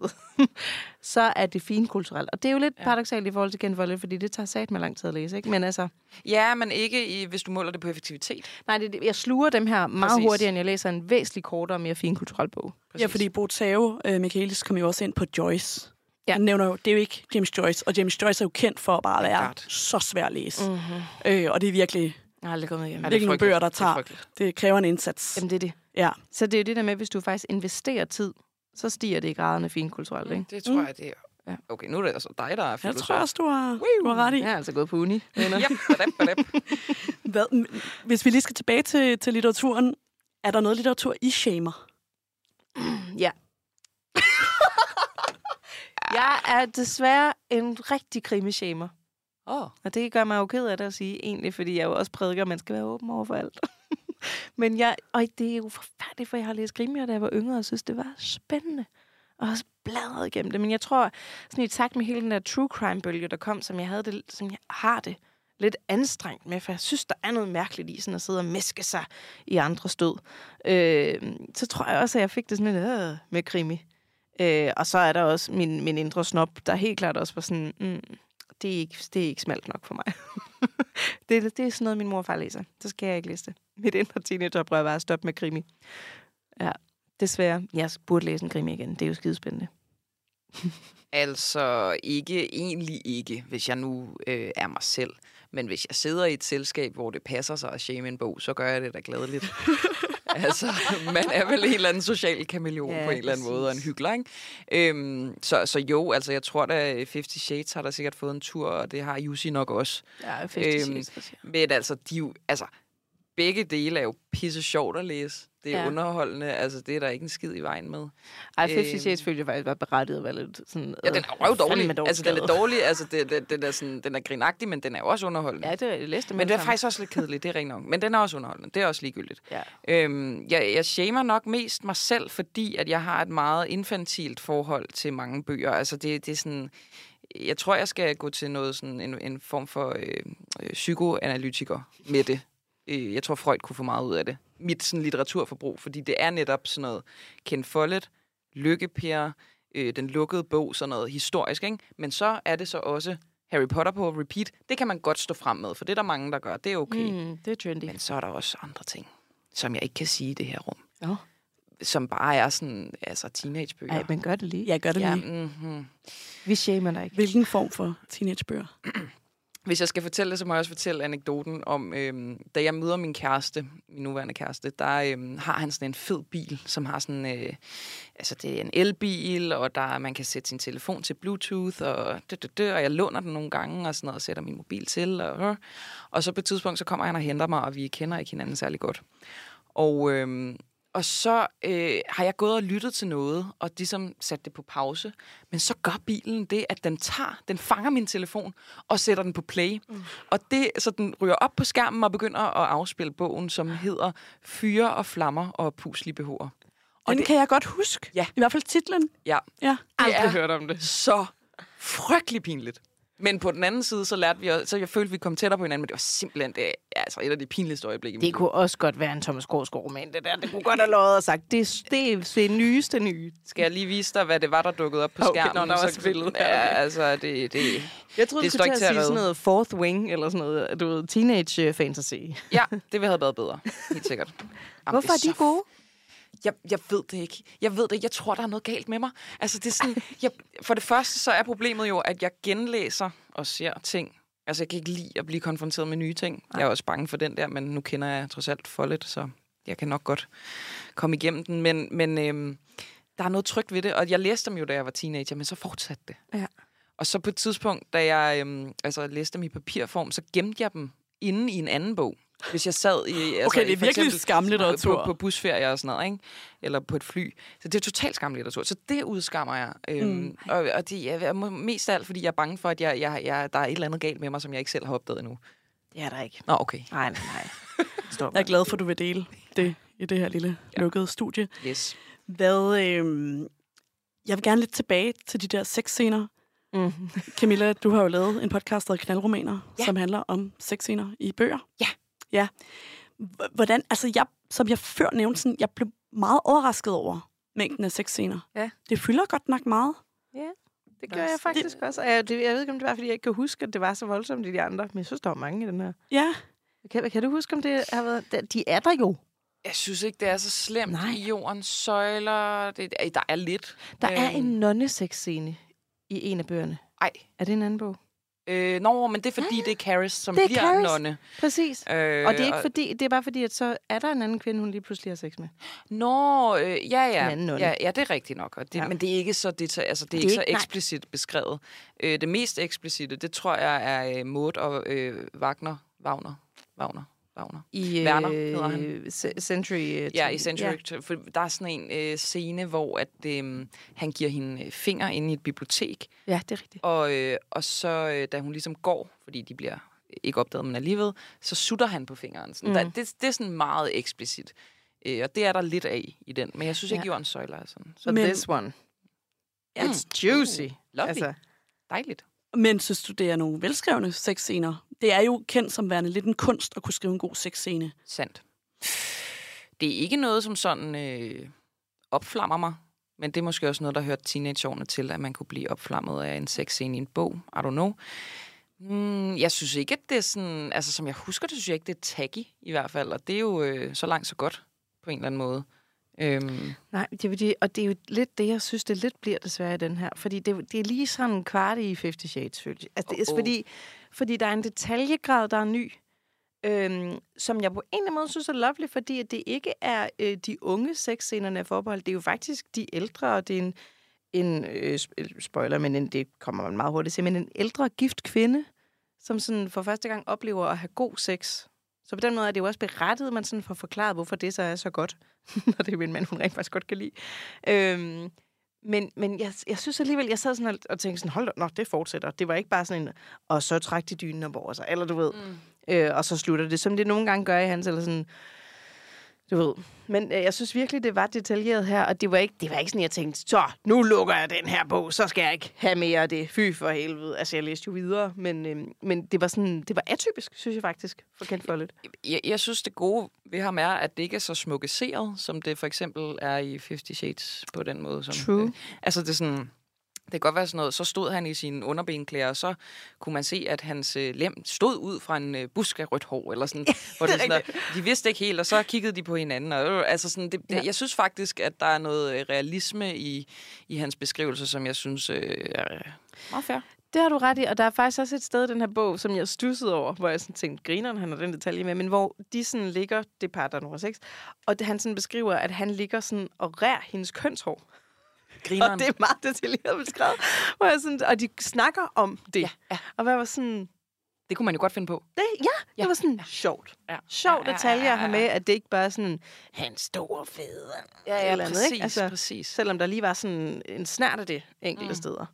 [laughs] så er det finkulturelt. Og det er jo lidt ja. paradoxalt i forhold til Ken fordi det tager sat med lang tid at læse. Ikke? Men altså, Ja, men ikke i, hvis du måler det på effektivitet. nej, det, jeg sluger dem her meget Præcis. hurtigere, end jeg læser en væsentligt kortere, mere finkulturel bog. Ja, fordi Botao, øh, Michaelis, kom jo også ind på Joyce. Ja. Ja. Han nævner jo, det er jo ikke James Joyce, og James Joyce er jo kendt for bare at være Klart. så svær at læse. Mm-hmm. Øh, og det er virkelig, Jeg har aldrig kommet igennem. Ja, det er ikke nogle bøger, der Det er tager, frygteligt. det kræver en indsats. Jamen, det er det. Ja. Så det er jo det der med, at hvis du faktisk investerer tid, så stiger det i graderne finkulturelt, ikke? Det tror jeg, det er. Ja. Okay, nu er det altså dig, der er Jeg filosof. tror også, du har, du har ret i. Jeg er altså gået på uni. Yep, badab, badab. [laughs] Hvad, hvis vi lige skal tilbage til, til litteraturen. Er der noget litteratur, I shamer? [clears throat] Ja. [laughs] jeg er desværre en rigtig krimishamer. Åh, oh, Og det gør mig jo ked af det at sige, egentlig, fordi jeg jo også prædiker, at man skal være åben over for alt. [laughs] Men jeg, og det er jo forfærdeligt, for jeg har læst krimier, da jeg var yngre, og synes, det var spændende. Og også bladret igennem det. Men jeg tror, sådan i takt med hele den der true crime-bølge, der kom, som jeg, havde det, som jeg har det lidt anstrengt med, for jeg synes, der er noget mærkeligt i sådan at sidde og meske sig i andre stød. Øh, så tror jeg også, at jeg fik det sådan lidt øh, med krimi. Øh, og så er der også min, min indre snop, der helt klart også var sådan, mm, det, er ikke, det er ikke smalt nok for mig. [laughs] det, det er sådan noget, min mor og far læser. Så skal jeg ikke læse det. Mit indre teenageoprør var at stoppe med krimi. Ja, desværre. Jeg burde læse en krimi igen. Det er jo skidespændende. Altså, ikke, egentlig ikke, hvis jeg nu øh, er mig selv. Men hvis jeg sidder i et selskab, hvor det passer sig at shame en bog, så gør jeg det da gladeligt. [laughs] altså, man er vel en eller anden social kameleon Ja, på en eller anden måde, og en hyggelig, ikke? Øhm, så, så jo, altså, jeg tror da, 50 Shades har der sikkert fået en tur, og det har Jussi nok også. Ja, Øhm, Men altså, de altså, begge dele er jo pisse sjovt at læse. Det er Ja. underholdende, altså, det er der ikke en skid i vejen med. Ej, 50 øhm, Shades følte jeg faktisk var berettiget at være lidt sådan... Ja, den er røv dårlig. Altså, den er dårlig. Altså, det, det, den, er sådan, den er grinagtig, men den er også underholdende. Ja, det er jeg læste men det er faktisk også lidt kedeligt, det er rent nok. Men den er også underholdende. Det er også ligegyldigt. Ja. Øhm, jeg, jeg shamer nok mest mig selv, fordi at jeg har et meget infantilt forhold til mange bøger. Altså, det, det er sådan... Jeg tror, jeg skal gå til noget sådan en, en form for øh, øh, psykoanalytiker med det. Øh, Jeg tror, Freud kunne få meget ud af det. Mit sådan, litteraturforbrug, fordi det er netop sådan noget Ken Follett, Lykkepær, øh, den lukkede bog, sådan noget historisk, ikke? Men så er det så også Harry Potter på repeat. Det kan man godt stå frem med, for det er der mange, der gør. Det er okay. Mm. Det er trendy. Men så er der også andre ting, som jeg ikke kan sige i det her rum. Nå. Som bare er sådan, altså teenagebøger. Ej, men gør det lige. Jeg gør det ja, lige. mm-hmm. Vi shamer dig ikke. Hvilken form for teenagebøger? Hvis jeg skal fortælle det, så må jeg også fortælle anekdoten om, øhm, da jeg møder min kæreste, min nuværende kæreste, der øhm, har han sådan en fed bil, som har sådan, øh, altså det er en elbil, og der man kan sætte sin telefon til Bluetooth, og dø, dø, dø, og jeg låner den nogle gange, og sådan noget, og sætter min mobil til, og, øh. og så på et tidspunkt, så kommer han og henter mig, og vi kender ikke hinanden særlig godt. Og, øhm, og så øh, har jeg gået og lyttet til noget, og ligesom sat det på pause. Men så gør bilen det, at den tager, den fanger min telefon og sætter den på play. Mm. Og det, så den ryger op på skærmen og begynder at afspille bogen, som hedder Fyre og Flammer og Puslige Behårer. Og Den det, kan jeg godt huske. Ja. I hvert fald titlen. ja, Ja. Aldrig hørt om det. så frygtelig pinligt. Men på den anden side, så lærte vi, også- så jeg følte, vi kom tættere på hinanden, men det var simpelthen det, er altså et af de pinligste øjeblikke. Det kunne også godt være en Thomas Gårdsgaard roman, det der. Det kunne godt have løjet og sagt, det, er- det er det nyeste nye. Skal jeg lige vise dig, hvad det var, der dukkede op på Okay, skærmen? nå, der var Så- spillet. Ja, altså, det, det, Jeg troede, Det du skulle til at sige sådan noget fourth wing, eller sådan noget, du ved, teenage øh, fantasy. ja, det ville have været bedre. Helt sikkert. [laughs] Jamen, Hvorfor er det de gode? Jeg, jeg ved det ikke. Jeg ved det. Jeg tror, der er noget galt med mig. Altså, det er sådan, jeg, for det første, så er problemet jo, at jeg genlæser og ser ting. Altså, jeg kan ikke lide at blive konfronteret med nye ting. Jeg er også bange for den der, men nu kender jeg trods alt for lidt, så jeg kan nok godt komme igennem den. Men, men øhm, der er noget trygt ved det, og jeg læste dem jo, da jeg var teenager, men så fortsatte det. Ja. Og så på et tidspunkt, da jeg øhm, altså, læste dem i papirform, så gemte jeg dem inde i en anden bog. Hvis jeg sad i... Altså, Okay, det er virkelig skamlitteratur. På, på busferie og sådan noget, ikke? Eller på et fly. Så det er totalt skamlitteratur. Så det udskammer jeg. Øhm, mm. Og, og det er mest af alt, fordi jeg er bange for, at jeg, jeg, jeg, der er et eller andet galt med mig, som jeg ikke selv har opdaget endnu. Det er der ikke. Nå, okay. Nej, nej, nej. Stop. [laughs] Jeg er glad for, at du vil dele [laughs] det i det her lille Ja. lukkede studie. Yes. Hvad, øh, jeg vil gerne lidt tilbage til de der sexscener. Mm. Camilla, du har jo lavet en podcast, der hedder Knaldromaner. Ja. som handler om sexscener i bøger. Ja. Ja. Hvordan, altså jeg, som jeg før nævnte, sådan, jeg blev meget overrasket over mængden af sexscener. Ja. Det fylder godt nok meget. Det gør jeg faktisk også. Og Jeg, det, jeg ved ikke, om det var, fordi jeg ikke kan huske, at det var så voldsomt i de andre. Men jeg synes, der var mange i den her. Ja. Kan, kan du huske, om det har været... De- er der jo. Jeg synes ikke, det er så slemt Nej. i jordens søjler. Det, der er lidt. Der er Øhm, en nonnesexscene i en af bøgerne. Ej. Er det en anden bog? Øh, nå, men det er fordi, det er Caris, som Det er bliver Caris. nonne. Præcis. Øh, Og det er ikke fordi, det er bare fordi, at så er der en anden kvinde, hun lige pludselig har sex med. Nå, øh, ja, ja. En anden nonne. ja. Ja, det er rigtigt nok. Og det, Ja. ja. Men det er ikke så, det, altså, det er Det ikke så ikke- nej. eksplicit beskrevet. Øh, det mest eksplicite, det tror jeg er øh, Maud og øh, Wagner. Wagner. Wagner. Wagner. I Werner hedder han. øh, Ce- Century. øh, Ja, i. Century. Ja. For der er sådan en øh, scene, hvor at, øh, han giver hende øh, finger inde i et bibliotek, Ja. det er rigtigt. og, øh, og så, øh, da hun ligesom går, fordi de bliver ikke opdaget, men alligevel, så sutter han på fingeren. Sådan. Mm. Mm. Der, det, det er sådan meget eksplicit. Øh, og det er der lidt af i den. Men jeg synes ikke, Ja. Jørgen Søjler er sådan. Så Men- this one. Ja. It's juicy. Lovely. Altså, dejligt. Men så studerer nogle velskrevne sexscener? Det er jo kendt som værende lidt en kunst at kunne skrive en god sexscene. Sandt. Det er ikke noget, som sådan øh, opflammer mig. Men det er måske også noget, der hørte teenageårene til, at man kunne blive opflammet af en sexscene i en bog. I don't know. Mm, jeg synes ikke, at det er sådan... Altså, som jeg husker det, synes jeg ikke, det er taggy i hvert fald. Og det er jo øh, så langt så godt på en eller anden måde. Øhm, nej, det er, fordi- og det er jo lidt det, jeg synes, det lidt bliver desværre i den her. Fordi det, det er lige sådan en kvart i 50 Shades, føler jeg. Altså, det er Åh, åh. fordi, fordi der er en detaljegrad, der er ny, øhm, som jeg på en eller anden måde synes er lovely, fordi at det ikke er øh, de unge sexscenerne af forbehold. Det er jo faktisk de ældre, og det er en, en øh, sp- spoiler, men en, det kommer man meget hurtigt til, men en ældre gift kvinde, som sådan for første gang oplever at have god sex. Så på den måde er det jo også berettet, at man sådan får forklaret, hvorfor det så er så godt, [laughs] når det er en mand, hun rent faktisk godt kan lide. Øhm, men, men jeg, jeg synes alligevel, jeg sad sådan og, og tænkte sådan, hold da, nå, det fortsætter. Det var ikke bare sådan en, og så træk de dynen op over sig, eller du ved, mm. øh, og så slutter det, som det nogle gange gør i hans, eller sådan, du ved. Men øh, jeg synes virkelig, det var detaljeret her, og det var ikke, det var ikke sådan, jeg tænkte, så, nu lukker jeg den her bog, så skal jeg ikke have mere af det. Fy for helvede. Altså, jeg læste jo videre, men, øh, men det var sådan, det var atypisk, synes jeg faktisk, for Kent Follett. jeg, jeg synes, det gode ved ham er, at det ikke er så smukkeseret, som det for eksempel er i Fifty Shades på den måde. Som, True. Øh, altså, det er sådan... Det kan godt være sådan noget, så stod han i sine underbenklæder, og så kunne man se, at hans øh, lem stod ud fra en øh, busk af rødt hår, eller sådan. [laughs] hvor det er sådan der, de vidste ikke helt, og så kiggede de på hinanden. Og, øh, altså sådan, det, det, Ja. Jeg synes faktisk, at der er noget realisme i, i hans beskrivelse, som jeg synes øh, er meget fair. Det har du ret i, og der er faktisk også et sted i den her bog, som jeg stussede over, hvor jeg sådan tænkte, grineren, han har den detalje med, men hvor de sådan ligger, det par, der er nummer 6, og det, han sådan beskriver, at han ligger sådan og rær hendes kønshår. Grineren. Og det er meget detaljeret beskrevet. Hvor jeg sådan, og de snakker om det. Ja, ja. Og hvad var sådan, Det kunne man jo godt finde på. det, ja, ja, det var sådan ja. sjovt. Ja. Sjov Ja, ja, detalje ja, at have ja, ja. med, at det ikke bare er sådan, hans store fædre. Ja, ja, eller andet, præcis, ikke? Altså, præcis. Selvom der lige var sådan en snært af det enkelte mm. steder.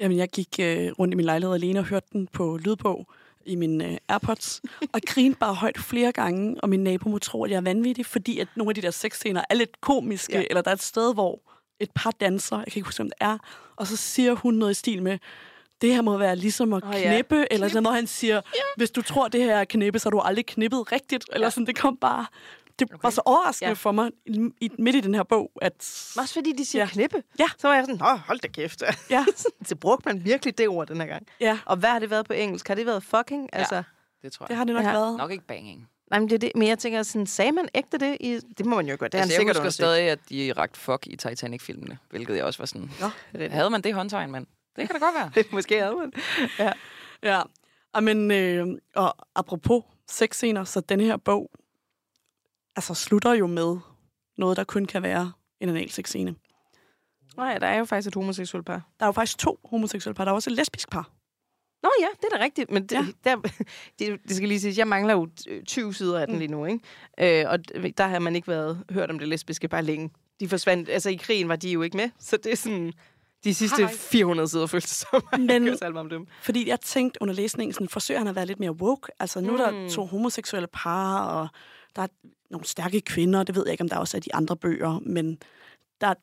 Jamen, jeg gik øh, rundt i min lejlighed alene og hørte den på lydbog i min øh, AirPods, og grinede bare højt flere gange, og min nabo må tro, at jeg er vanvittig, fordi at nogle af de der sexscener er lidt komiske, Ja. ja. eller der er et sted, hvor et par danser, jeg kan ikke huske, om det er, og så siger hun noget i stil med, det her må være ligesom at oh, ja. knippe, ja. eller sådan, når han siger, ja. hvis du tror, det her er knippe, så har du aldrig knippet rigtigt, eller sådan, det kom bare, det okay. var så overraskende Ja. ja. for mig, i, midt i den her bog, at... Også fordi de siger ja. Ja. knippe. Ja. Så var jeg sådan, Åh, hold da kæft. Ja, [laughs] så brugte man virkelig det ord den her gang. ja, Og hvad har det været på engelsk? Har det været fucking? Ja. Altså, Det tror jeg. det har det nok Ja. ja. været. Nok ikke banging. Nej, men det er det. Men jeg tænker, sådan, sagde man ægte det? I, det må man jo godt. Det har altså, han jeg sikkert husker stadig, at de ragt fuck i Titanic-filmene, hvilket jeg også var sådan... Nå, det er. Havde man det håndtegn, mand? Det kan da godt være. [laughs] det. Måske havde man. Ja. Ja, og men øh, og apropos sexscener, så den her bog altså slutter jo med noget, der kun kan være en anal sexscene. Nej, der er jo faktisk et homoseksuelt par. Der er jo faktisk to homoseksuelle par. Der er også et lesbisk par. Nå ja, det er da rigtigt. Men det, ja. Der, [laughs] det, det skal lige siges, jeg mangler jo øh, 20 sider af den Mm. lige nu, ikke? Øh, og der har man ikke været hørt om det lesbiske bare længe. De forsvandt, altså i krigen var de jo ikke med, så det er sådan, de sidste Hej. 400 sider føltes som, Men- jeg om dem. Fordi jeg tænkte under læsningen, sådan, forsøger han at være lidt mere woke. Altså nu mm. er der Mm. to homoseksuelle par, og der er nogle stærke kvinder. Det ved jeg ikke, om der også er de andre bøger, men der,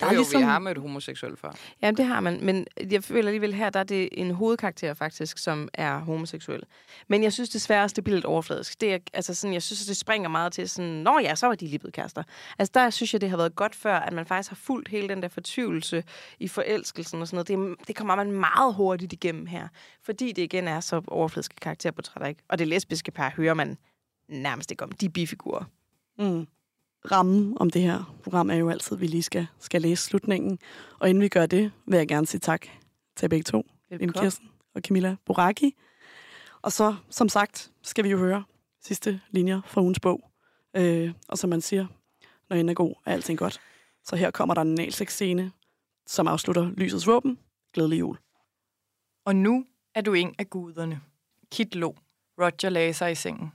der Jo, er jo, ligesom... vi har mødt homoseksuelle før. Ja, det har man, men jeg føler alligevel her, der er det en hovedkarakter faktisk, som er homoseksuel. Men jeg synes desværre også, det bliver lidt overfladisk. Det er, altså sådan, jeg synes, det springer meget til sådan, nå ja, så var de lige blevet kærester. Altså der synes jeg, det har været godt før, at man faktisk har fulgt hele den der fortvivlelse i forelskelsen og sådan noget. Det, det kommer man meget hurtigt igennem her, fordi det igen er så overfladiske karakterportrætter, ikke? Og det lesbiske par hører man nærmest ikke om. De er bifigurer. Mm. Rammen om det her program er jo altid, at vi lige skal, skal læse slutningen. Og inden vi gør det, vil jeg gerne sige tak til begge to. Lene Kirsten og Camilla Boraki. Og så, som sagt, skal vi jo høre sidste linjer fra ugens bog. Øh, og som man siger, når en er god, er alting godt. Så her kommer der en analsex-scene, som afslutter lysets våben. Glædelig jul. Og nu er du en af guderne. Kit lå. Roger lagde sig i sengen.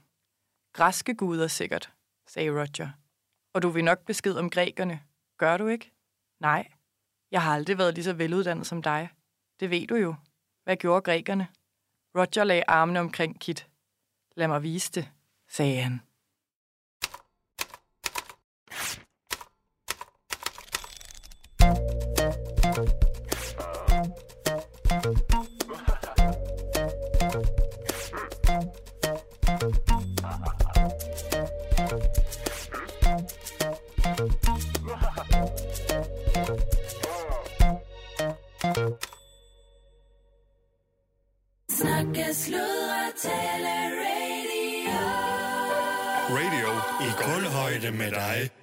Græske guder sikkert, sagde Roger. Og du vil nok besked om grækerne. Gør du ikke? Nej. Jeg har aldrig været lige så veluddannet som dig. Det ved du jo. Hvad gjorde grækerne? Roger lagde armene omkring Kit. Lad mig vise det, sagde han. Sludre, tale, radio. Radio i guldhøjde med dig.